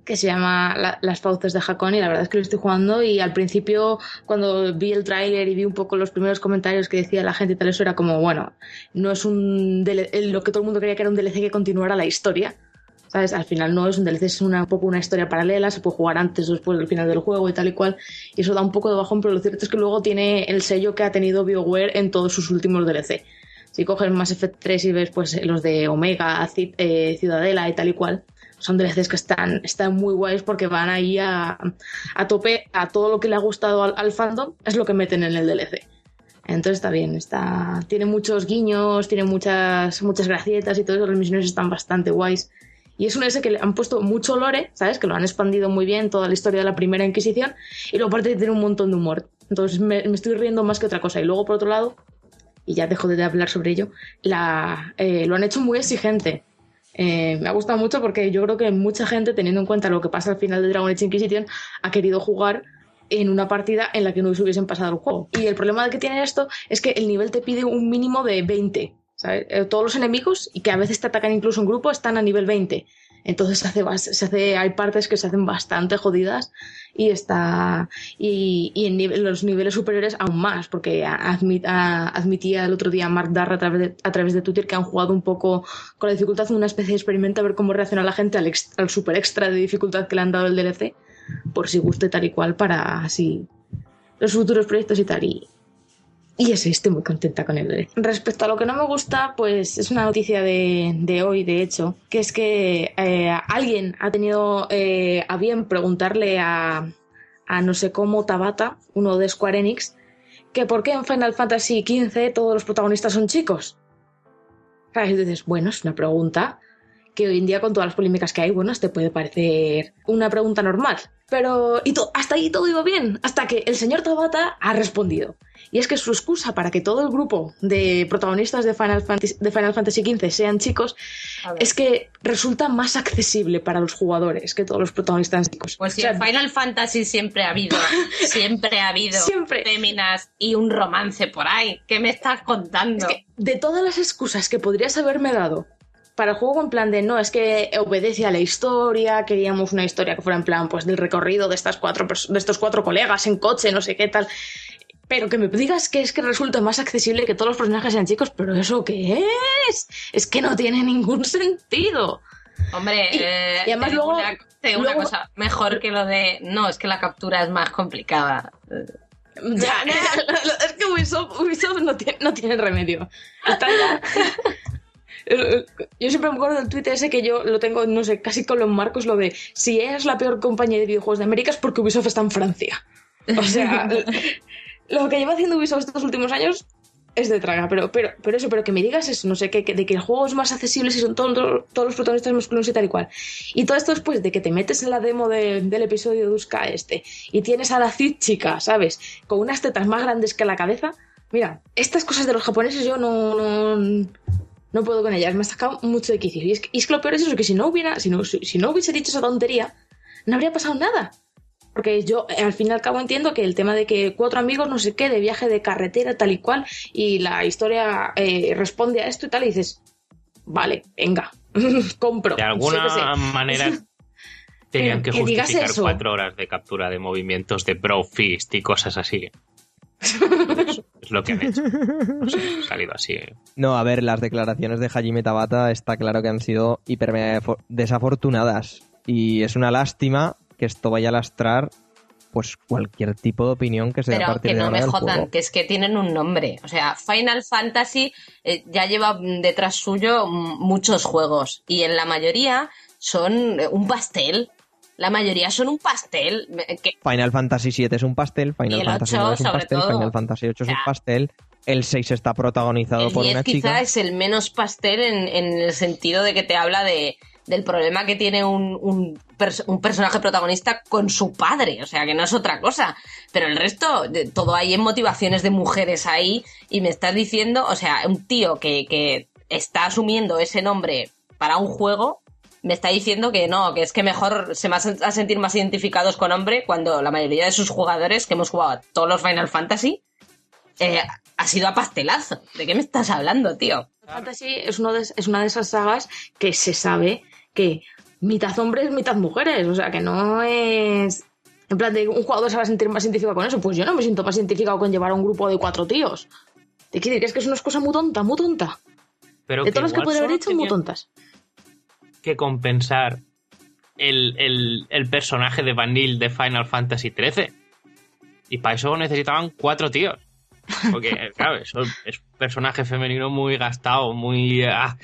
que se llama La- Las fauces de Hakon y la verdad es que lo estoy jugando y al principio cuando vi el tráiler y vi un poco los primeros comentarios que decía la gente y tal eso era como bueno no es un DL lo que todo el mundo creía que era un DLC que continuara la historia ¿sabes? Al final no es un DLC, es una, un poco una historia paralela, se puede jugar antes o después del final del juego y tal y cual, y eso da un poco de bajón, pero lo cierto es que luego tiene el sello que ha tenido BioWare en todos sus últimos DLC. Si coges Mass Effect 3 y ves pues los de Omega, eh, Ciudadela y tal y cual, son DLCs que están, están muy guays porque van ahí a, a tope a todo lo que le ha gustado al, fandom, es lo que meten en el DLC. Entonces está bien, está, tiene muchos guiños, tiene muchas, muchas gracietas y todo eso, las misiones están bastante guays. Y es un S que le han puesto mucho lore, ¿sabes? Que lo han expandido muy bien, toda la historia de la primera Inquisición, y luego aparte tiene un montón de humor. Entonces me, me estoy riendo más que otra cosa. Y luego, por otro lado, y ya dejo de hablar sobre ello, la, eh, lo han hecho muy exigente. Eh, me ha gustado mucho porque yo creo que mucha gente, teniendo en cuenta lo que pasa al final de Dragon Age Inquisition, ha querido jugar en una partida en la que no se hubiesen pasado el juego. Y el problema que tiene esto es que el nivel te pide un mínimo de 20. ¿sabes? Eh, Todos los enemigos, y que a veces te atacan incluso en grupo, están a nivel 20. Entonces se hace, hay partes que se hacen bastante jodidas y está y, y en los niveles superiores aún más, porque admitía el otro día Mark Darr a través, de, a través de Twitter que han jugado un poco con la dificultad, una especie de experimento a ver cómo reacciona la gente al, ex- al super extra de dificultad que le han dado el DLC, por si guste tal y cual para así los futuros proyectos y tal. Y, y eso, estoy muy contenta con el DLC. Respecto a lo que no me gusta, pues es una noticia de, de hoy, de hecho, que es que eh, alguien ha tenido eh, a bien preguntarle a, a no sé cómo Tabata, uno de Square Enix, que por qué en Final Fantasy XV todos los protagonistas son chicos. Y dices, bueno, es una pregunta que hoy en día con todas las polémicas que hay, bueno, te puede parecer una pregunta normal. Pero y hasta ahí todo iba bien, hasta que el señor Tabata ha respondido. Y es que su excusa para que todo el grupo de protagonistas de Final Fantasy, de Final Fantasy XV sean chicos es que resulta más accesible para los jugadores que todos los protagonistas chicos. Pues O si sea, Final Fantasy siempre ha habido, (laughs) siempre ha habido Siempre. féminas y un romance por ahí. ¿Qué me estás contando? Es que de todas las excusas que podrías haberme dado para el juego en plan de no, es que obedece a la historia, queríamos una historia que fuera en plan pues del recorrido de estas cuatro de estos cuatro colegas en coche, no sé qué tal. Pero que me digas que es que resulta más accesible que todos los personajes sean chicos, pero ¿eso qué es? Es que no tiene ningún sentido. Hombre, Y- eh, y además luego- una, digo una luego- cosa, mejor que lo de no, es que la captura es más complicada. Ya, es que Ubisoft, Ubisoft no, tiene, no tiene remedio. Está ya- (laughs) Yo siempre me acuerdo del tweet ese que yo lo tengo, no sé, casi con los marcos, lo de si es la peor compañía de videojuegos de América es porque Ubisoft está en Francia. O sea, (laughs) lo que lleva haciendo Ubisoft estos últimos años es de traga, pero, pero, pero eso, pero que me digas eso, no sé, que, que- de que el juego es más accesible si son todos, todos los protagonistas masculinos y tal y cual. Y todo esto después de que te metes en la demo de- del episodio de Uska este y tienes a la Cid chica, ¿sabes? Con unas tetas más grandes que la cabeza. Mira, estas cosas de los japoneses yo no, no, no puedo con ellas, me ha sacado mucho de quicio. Y es, que, y es que lo peor es eso, que si no hubiera, si no, si, si no hubiese dicho esa tontería, no habría pasado nada. Porque yo eh, al fin y al cabo entiendo que el tema de que cuatro amigos, no sé qué, de viaje de carretera, tal y cual, y la historia eh, responde a esto y tal, y dices, vale, venga, (laughs) compro. De alguna manera (laughs) tenían que que digas justificar cuatro horas de captura de movimientos de bro fist y cosas así. (laughs) es lo que han hecho. (laughs) No sé, ha salido así. No, a ver, las declaraciones de Hajime Tabata está claro que han sido hiper desafortunadas. Y es una lástima que esto vaya a lastrar pues cualquier tipo de opinión que se dé a Pero partir que de no me jodan, juego. que es que tienen un nombre. O sea, Final Fantasy eh, ya lleva detrás suyo muchos juegos y en la mayoría son eh, un pastel. La mayoría son un pastel. Que- Final Fantasy VII es un pastel, Final Fantasy 8 IX es un pastel, todo. Final Fantasy VIII es un pastel, el 6 está protagonizado El por 10 una quizá chica. es el menos pastel en, en el sentido de que te habla de, del problema que tiene un, un, pers- un personaje protagonista con su padre, o sea que no es otra cosa. Pero el resto, de- todo hay en motivaciones de mujeres ahí y me estás diciendo, o sea, un tío que, que está asumiendo ese nombre para un juego, me está diciendo que no, que es que mejor se va a sen- a sentir más identificados con hombre cuando la mayoría de sus jugadores que hemos jugado a todos los Final Fantasy eh, ha sido a pastelazo. ¿De qué me estás hablando, tío? Fantasy es, uno de- es una de esas sagas que se sabe que mitad hombres, mitad mujeres. O sea, que no es. En plan, de un jugador se va a sentir más identificado con eso. Pues yo no me siento más identificado con llevar a un grupo de cuatro tíos. Te quiero decir que es que es una cosa muy tonta, muy tonta. Pero de todas las que podría haber hecho, muy tontas. Que compensar el, el, el personaje de Vanille de Final Fantasy XIII. Y para eso necesitaban cuatro tíos. Porque, (laughs) claro, eso es un personaje femenino muy gastado, muy... ah.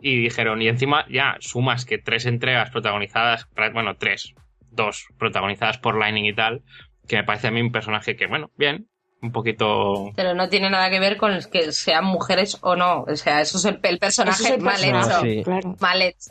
Y dijeron, y encima ya sumas que tres entregas protagonizadas, bueno, tres, dos protagonizadas por Lightning y tal, que me parece a mí un personaje que, bueno, bien, un poquito... Pero no tiene nada que ver con que sean mujeres o no. O sea, eso es el, el personaje Eso es el mal hecho. Sí. Claro. Mal hecho.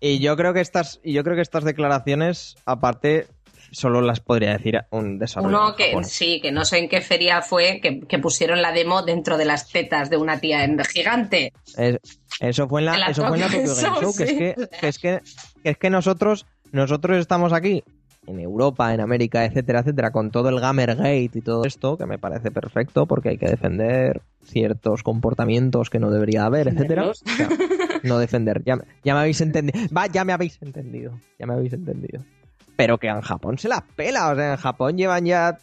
Y yo creo que estas, y yo creo que estas declaraciones, aparte, solo las podría decir un desarrollador Uno que sí, que no sé en qué feria fue, que, que pusieron la demo dentro de las tetas de una tía en gigante. Es- eso fue en la, eso fue en la Tokyo Game (laughs) que es que, es que, que es que nosotros, nosotros estamos aquí, en Europa, en América, etcétera, etcétera, con todo el Gamergate y todo esto, que me parece perfecto, porque hay que defender ciertos comportamientos que no debería haber, etcétera. O sea, (laughs) no defender, ya, ya me habéis entendido. Va, ya me habéis entendido. Ya me habéis entendido. Pero que en Japón se la pela. O sea, en Japón llevan ya,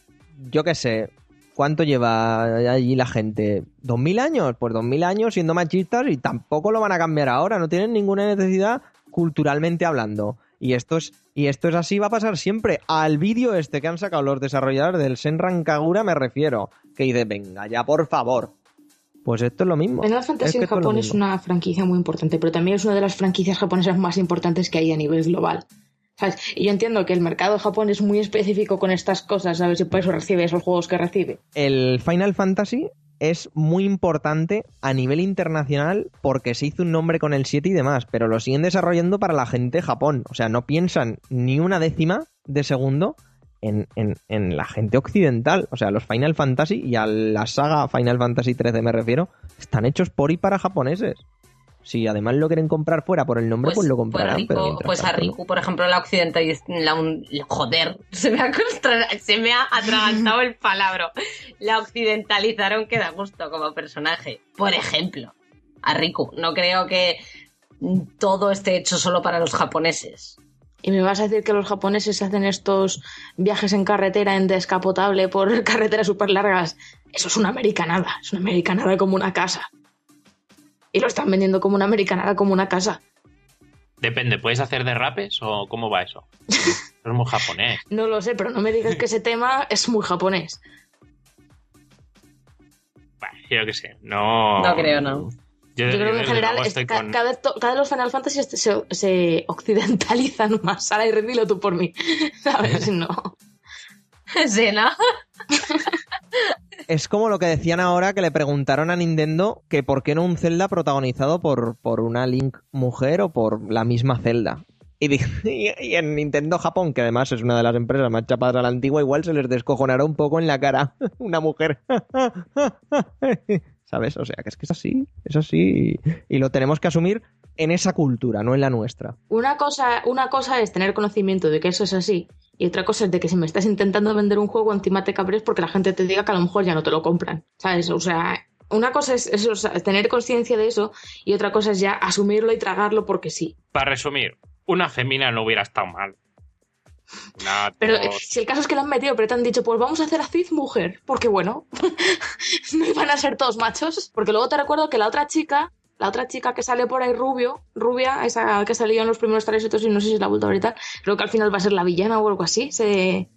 yo qué sé, ¿cuánto lleva allí la gente? ¿Dos mil años? Pues dos mil años siendo machistas y tampoco lo van a cambiar ahora. No tienen ninguna necesidad culturalmente hablando. Y esto es, y esto es así, va a pasar siempre. Al vídeo este que han sacado los desarrolladores del Senran Kagura me refiero. Que dice, venga, ya por favor. Pues esto es lo mismo. Final Fantasy Es que en es Japón es una franquicia muy importante, pero también es una de las franquicias japonesas más importantes que hay a nivel global. ¿Sabes? Y yo entiendo que el mercado de Japón es muy específico con estas cosas, ¿sabes? Y por eso recibe esos juegos que recibe. el Final Fantasy es muy importante a nivel internacional porque se hizo un nombre con el 7 y demás, pero lo siguen desarrollando para la gente de Japón. O sea, no piensan ni una décima de segundo en, en- en la gente occidental. O sea, los Final Fantasy y a la saga Final Fantasy 13 me refiero, están hechos por y para japoneses. Si además lo quieren comprar fuera por el nombre, pues, lo comprarán. Riku- pero mientras pues a tanto, no. Riku, por ejemplo, la occidental... La un- joder, (laughs) se me, ha se me ha atragantado el palabra. La occidentalizaron que da gusto como personaje. Por ejemplo, a Riku. No creo que todo esté hecho solo para los japoneses. Y me vas a decir que los japoneses hacen estos viajes en carretera en descapotable por (laughs) carreteras súper largas. Eso es una americanada. Es una americanada como una casa. Y lo están vendiendo como una americanada como una casa. Depende, ¿puedes hacer derrapes o cómo va eso? Es muy japonés. (laughs) No lo sé, pero no me digas que ese tema es muy japonés. Bueno, yo qué sé, no... No creo, no. Yo, Yo creo que en general es- estoy ca- con- cada, cada vez los Final Fantasy se, (laughs) occidentalizan más. Sara, y dilo tú por mí. (laughs) ¿Sabes? No. (laughs) Sí, ¿no? Es como lo que decían ahora que le preguntaron a Nintendo que por qué no un Zelda protagonizado por, por una Link mujer o por la misma Zelda. Y, (laughs) y en Nintendo Japón, que además es una de las empresas más chapadas a la antigua, igual se les descojonará un poco en la cara (laughs) una mujer. ¿Sabes? O sea, que es que es así, es así. Y lo tenemos que asumir en esa cultura, no en la nuestra. Una cosa, una cosa es tener conocimiento de que eso es así. Y otra cosa es de que si me estás intentando vender un juego, encima te cabres porque la gente te diga que a lo mejor ya no te lo compran. ¿Sabes? O sea, una cosa es, eso, o sea, tener conciencia de eso y otra cosa es ya asumirlo y tragarlo porque sí. Para resumir, una femina no hubiera estado mal. Pero eh, si el caso es que lo han metido, pero te han dicho, pues vamos a hacer a Cid mujer. Porque bueno, (laughs) no iban a ser todos machos. Porque luego te recuerdo que la otra chica, la otra chica que sale por ahí rubio, rubia, esa que salió en los primeros trailers y no sé si la ha vuelto a ver y tal, creo que al final va a ser la villana o algo así, se...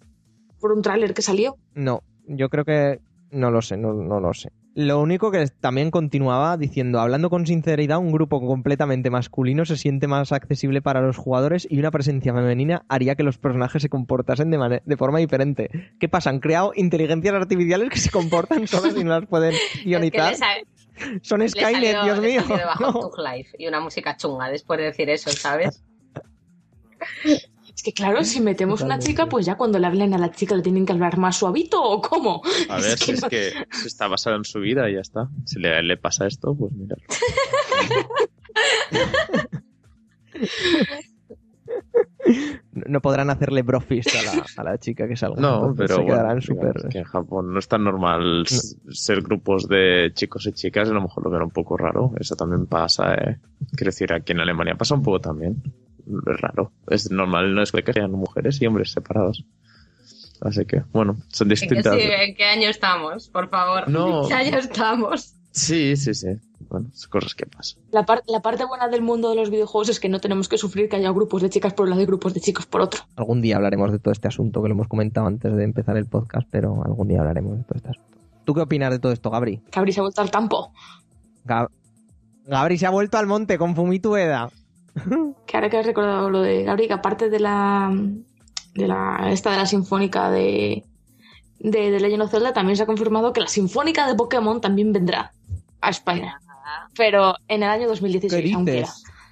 por un tráiler que salió. No, yo creo que no lo sé, no, no lo sé. Lo único que también continuaba diciendo, hablando con sinceridad, un grupo completamente masculino se siente más accesible para los jugadores y una presencia femenina haría que los personajes se comportasen de, de forma diferente. ¿Qué pasa? Han creado inteligencias artificiales que se comportan (laughs) solas y no las pueden Es que guionizar. Son le Skynet, salió- Dios mío. No. Life y una música chunga después de decir eso, ¿sabes? Es que claro, si metemos una chica, pues ya cuando le hablen a la chica le tienen que hablar más suavito o cómo. A ver, (laughs) si es no- que está basado en su vida y ya está. Si le, le pasa esto, pues mira. (laughs) No podrán hacerle brofist a la, a la chica que salga. No, pero se bueno, quedarán súper... que en Japón no es tan normal ser grupos de chicos y chicas, y a lo mejor lo ven un poco raro. Eso también pasa, eh. Quiero decir, aquí en Alemania pasa un poco también. Es raro. Es normal, no es que sean mujeres y hombres separados. Así que, bueno, son ¿En qué, distintas. sí, ¿En qué año estamos? Por favor. No. (laughs) ¿En qué año estamos? Sí, sí, sí. Bueno, son cosas que pasan. La, par- la parte buena del mundo de los videojuegos es que no tenemos que sufrir que haya grupos de chicas por un lado y grupos de chicos por otro. Algún día hablaremos de todo este asunto que lo hemos comentado antes de empezar el podcast, pero algún día hablaremos de todo este asunto. ¿Tú qué opinas de todo esto, Gabri? Cabri se ha vuelto al campo. Gab- Gabri se ha vuelto al monte con Fumitueda. (laughs) Que ahora que has recordado lo de Gabri, que aparte de la de la esta de la sinfónica de de, de Legend of Zelda, también se ha confirmado que la sinfónica de Pokémon también vendrá a España. Pero en el año 2016, ¿Qué aún queda.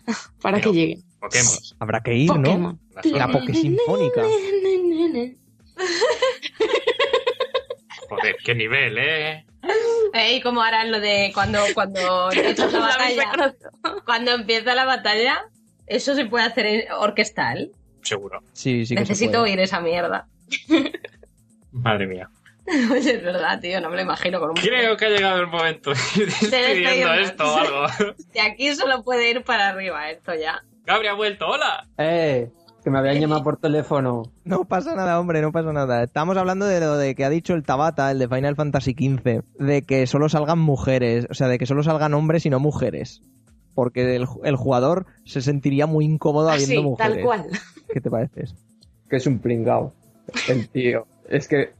(laughs) Para Pero- que. Pokémon. Habrá que ir, ¿no? Pokémon. La Pokésinfónica. Joder, qué nivel, ¿eh? ¿Eh? ¿Y cómo harán lo de cuando, cuando empieza la (laughs) batalla? Cuando empieza la batalla, eso se puede hacer en- orquestal. Seguro. Sí, sí que se Necesito puede. oír esa mierda. Madre mía. (laughs) Oye, es verdad, tío, no me lo imagino con un... Creo que ha llegado el momento de ir (laughs) despidiendo esto o algo. (laughs) De aquí solo puede ir para arriba esto ya. Gabri ha vuelto, hola. Eh, que me habían llamado por teléfono. No pasa nada, hombre, no pasa nada. Estamos hablando de lo de que ha dicho el Tabata, el de Final Fantasy XV, de que solo salgan mujeres, o sea, de que solo salgan hombres y no mujeres. Porque el, el jugador se sentiría muy incómodo habiendo Así, mujeres. tal cual. ¿Qué te parece? Que es un pringao. El tío. Es que.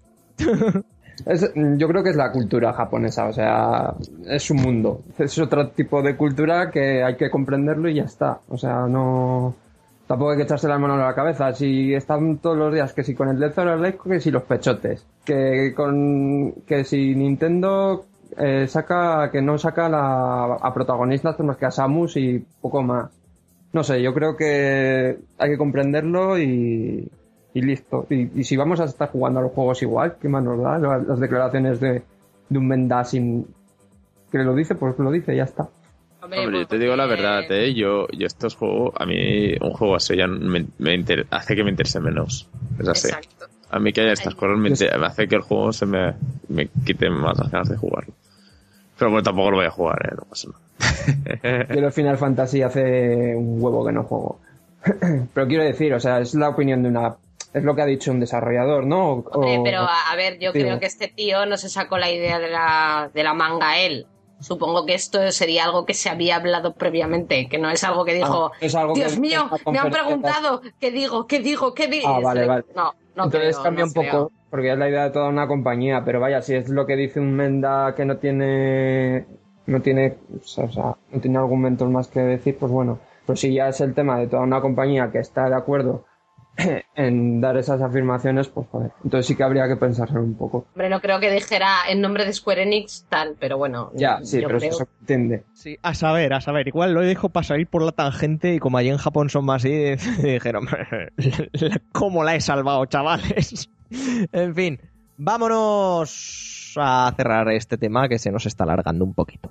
Es- yo creo que es la cultura japonesa, o sea, es un mundo. Es otro tipo de cultura que hay que comprenderlo y ya está. O sea, no. Tampoco hay que echarse la mano a la cabeza. Si están todos los días, que si con el Death or que si los pechotes. Que con. Que si Nintendo eh, saca. Que no saca la, a protagonistas más que a Samus y poco más. No sé, yo creo que hay que comprenderlo y, y listo. Y, y si vamos a estar jugando a los juegos igual, ¿qué más nos da? Las, las declaraciones de, de un Menda sin que lo dice, pues lo dice y ya está. Hombre, pues yo te digo la verdad, ¿eh? Yo, yo estos juegos, a mí un juego así ya me, me inter- hace que me interese menos. Es así. Exacto. A mí que haya estas cosas me, inter- me hace que el juego se me, me quite más las ganas de jugarlo. Pero bueno, tampoco lo voy a jugar, ¿eh? No pasa nada. (laughs) Yo el Final Fantasy hace un huevo que no juego. (clears throat) Pero quiero decir, o sea, es la opinión de una... Es lo que ha dicho un desarrollador, ¿no? O- Hombre, pero a, a ver, yo creo que este tío no se sacó la idea de la, de la manga él. Supongo que esto sería algo que se había hablado previamente, que no es algo que dijo, Ah, es algo que Dios mío, me han preguntado, ¿qué digo? ¿Qué digo? ¿Qué digo? Ah, vale, vale. No, no Entonces creo, cambia no un poco, creo. porque es la idea de toda una compañía, pero vaya, si es lo que dice un Menda que no tiene, no tiene, o sea, no tiene argumentos más que decir, pues bueno, pues si ya es el tema de toda una compañía que está de acuerdo (coughs) en dar esas afirmaciones, pues joder. Entonces sí que habría que pensarlo un poco. Hombre, no creo que dijera en nombre de Square Enix tal, pero bueno. Ya, sí, yo pero creo- eso se entiende. Sí, a saber, a saber. Igual lo dejo para salir por la tangente y como allí en Japón son más así, (laughs) dijeron, (laughs) ¿cómo la he salvado, chavales? (laughs) en fin, vámonos a cerrar este tema que se nos está alargando un poquito.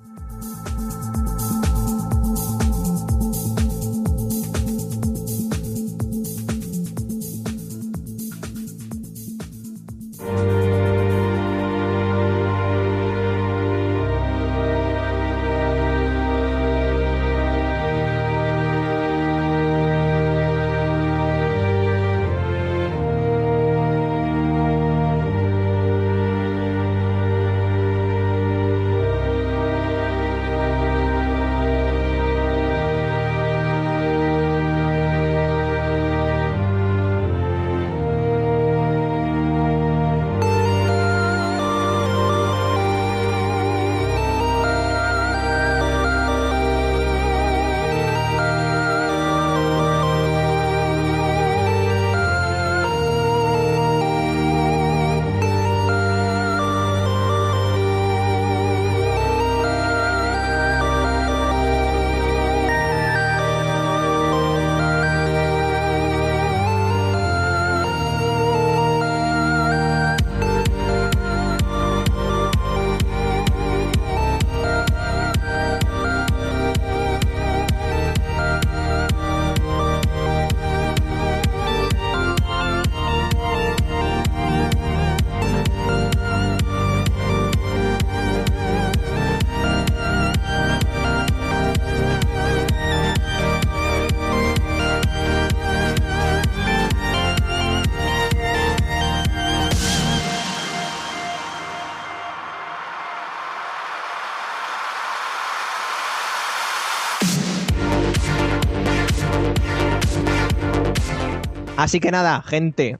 Así que nada, gente.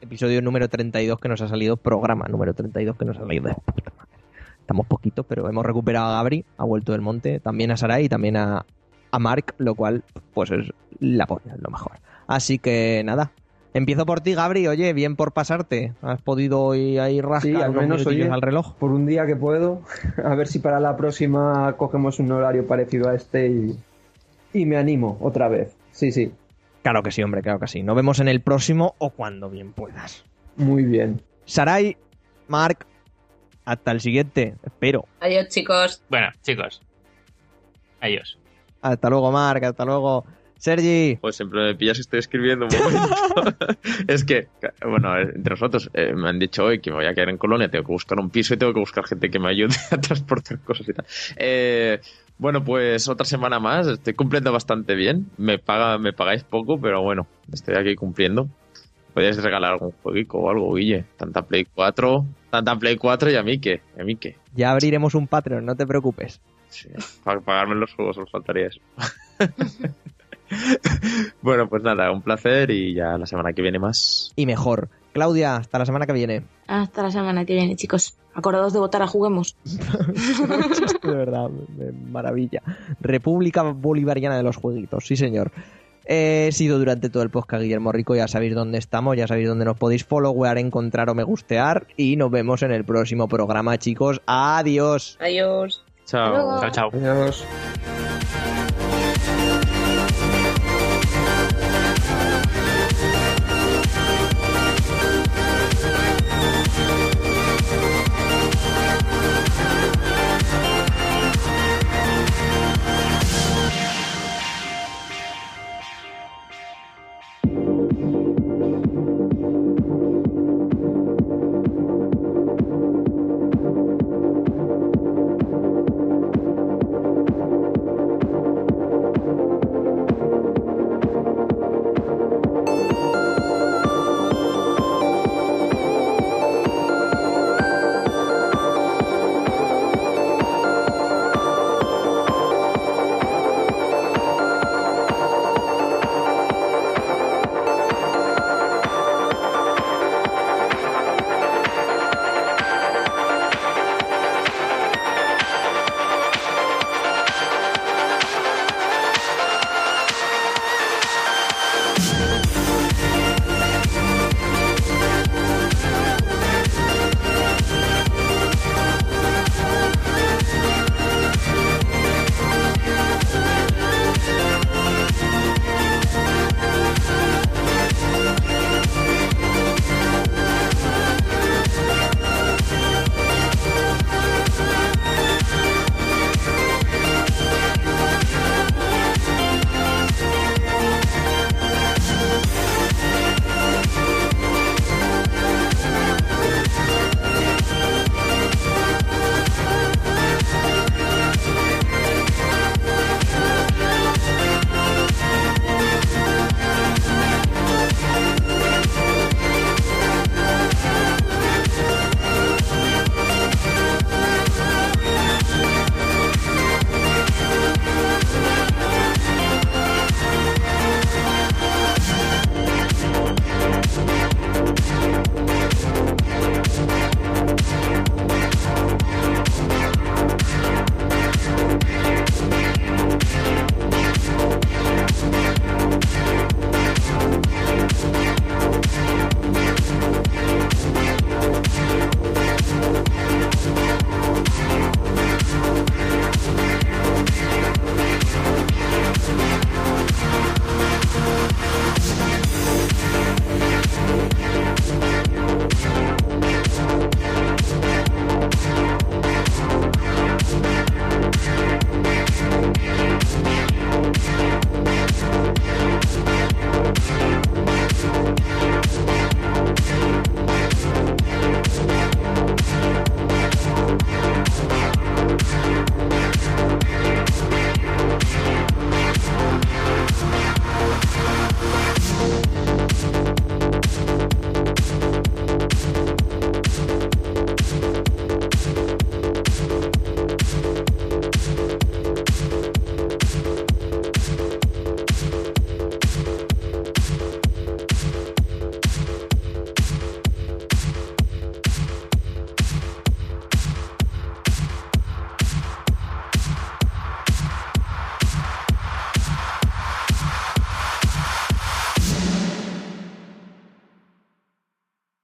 Episodio número 32 que nos ha salido, programa número 32 que nos ha salido de puta madre. Estamos poquitos, pero hemos recuperado a Gabri, ha vuelto del monte, también a Sarai y también a, a Mark, lo cual pues es la polla, es lo mejor. Así que nada, empiezo por ti, Gabri. Oye, bien por pasarte. Has podido hoy ahí rascar Sí, al menos, oye. al reloj. Por un día que puedo, (laughs) a ver si para la próxima cogemos un horario parecido a este y, y me animo otra vez. Sí, sí, Claro que sí, hombre, claro que sí. Nos vemos en el próximo o cuando bien puedas. muy bien. Sarai, Mark, hasta el siguiente. Espero. Adiós, chicos. Bueno, chicos. Adiós. Hasta luego, Mark. Hasta luego. Sergi. Pues siempre me pillas que estoy escribiendo un momento. (laughs) es que, bueno, entre nosotros eh, me han dicho hoy que me voy a quedar en Colonia, tengo que buscar un piso y tengo que buscar gente que me ayude (laughs) a transportar cosas y tal. Eh, bueno, pues otra semana más, estoy cumpliendo bastante bien. Me paga, me pagáis poco, pero bueno, estoy aquí cumpliendo. Podríais regalar algún jueguico o algo, Guille. Tanta Play 4, tanta Play 4 y a mí que, a mí que. Ya abriremos un Patreon, no te preocupes. Sí, para pagarme los juegos os faltaría eso. (laughs) (laughs) bueno, pues nada, un placer y ya la semana que viene más. Y mejor. Claudia, hasta la semana que viene. Hasta la semana que viene, chicos. Acordados de votar a Juguemos. (laughs) de verdad, maravilla. República Bolivariana de los Jueguitos, sí señor. He sido durante todo el podcast Guillermo Rico, ya sabéis dónde estamos, ya sabéis dónde nos podéis followear, encontrar o me gustear y nos vemos en el próximo programa, chicos. Adiós. Adiós. Chao. Chao, chao. Adiós.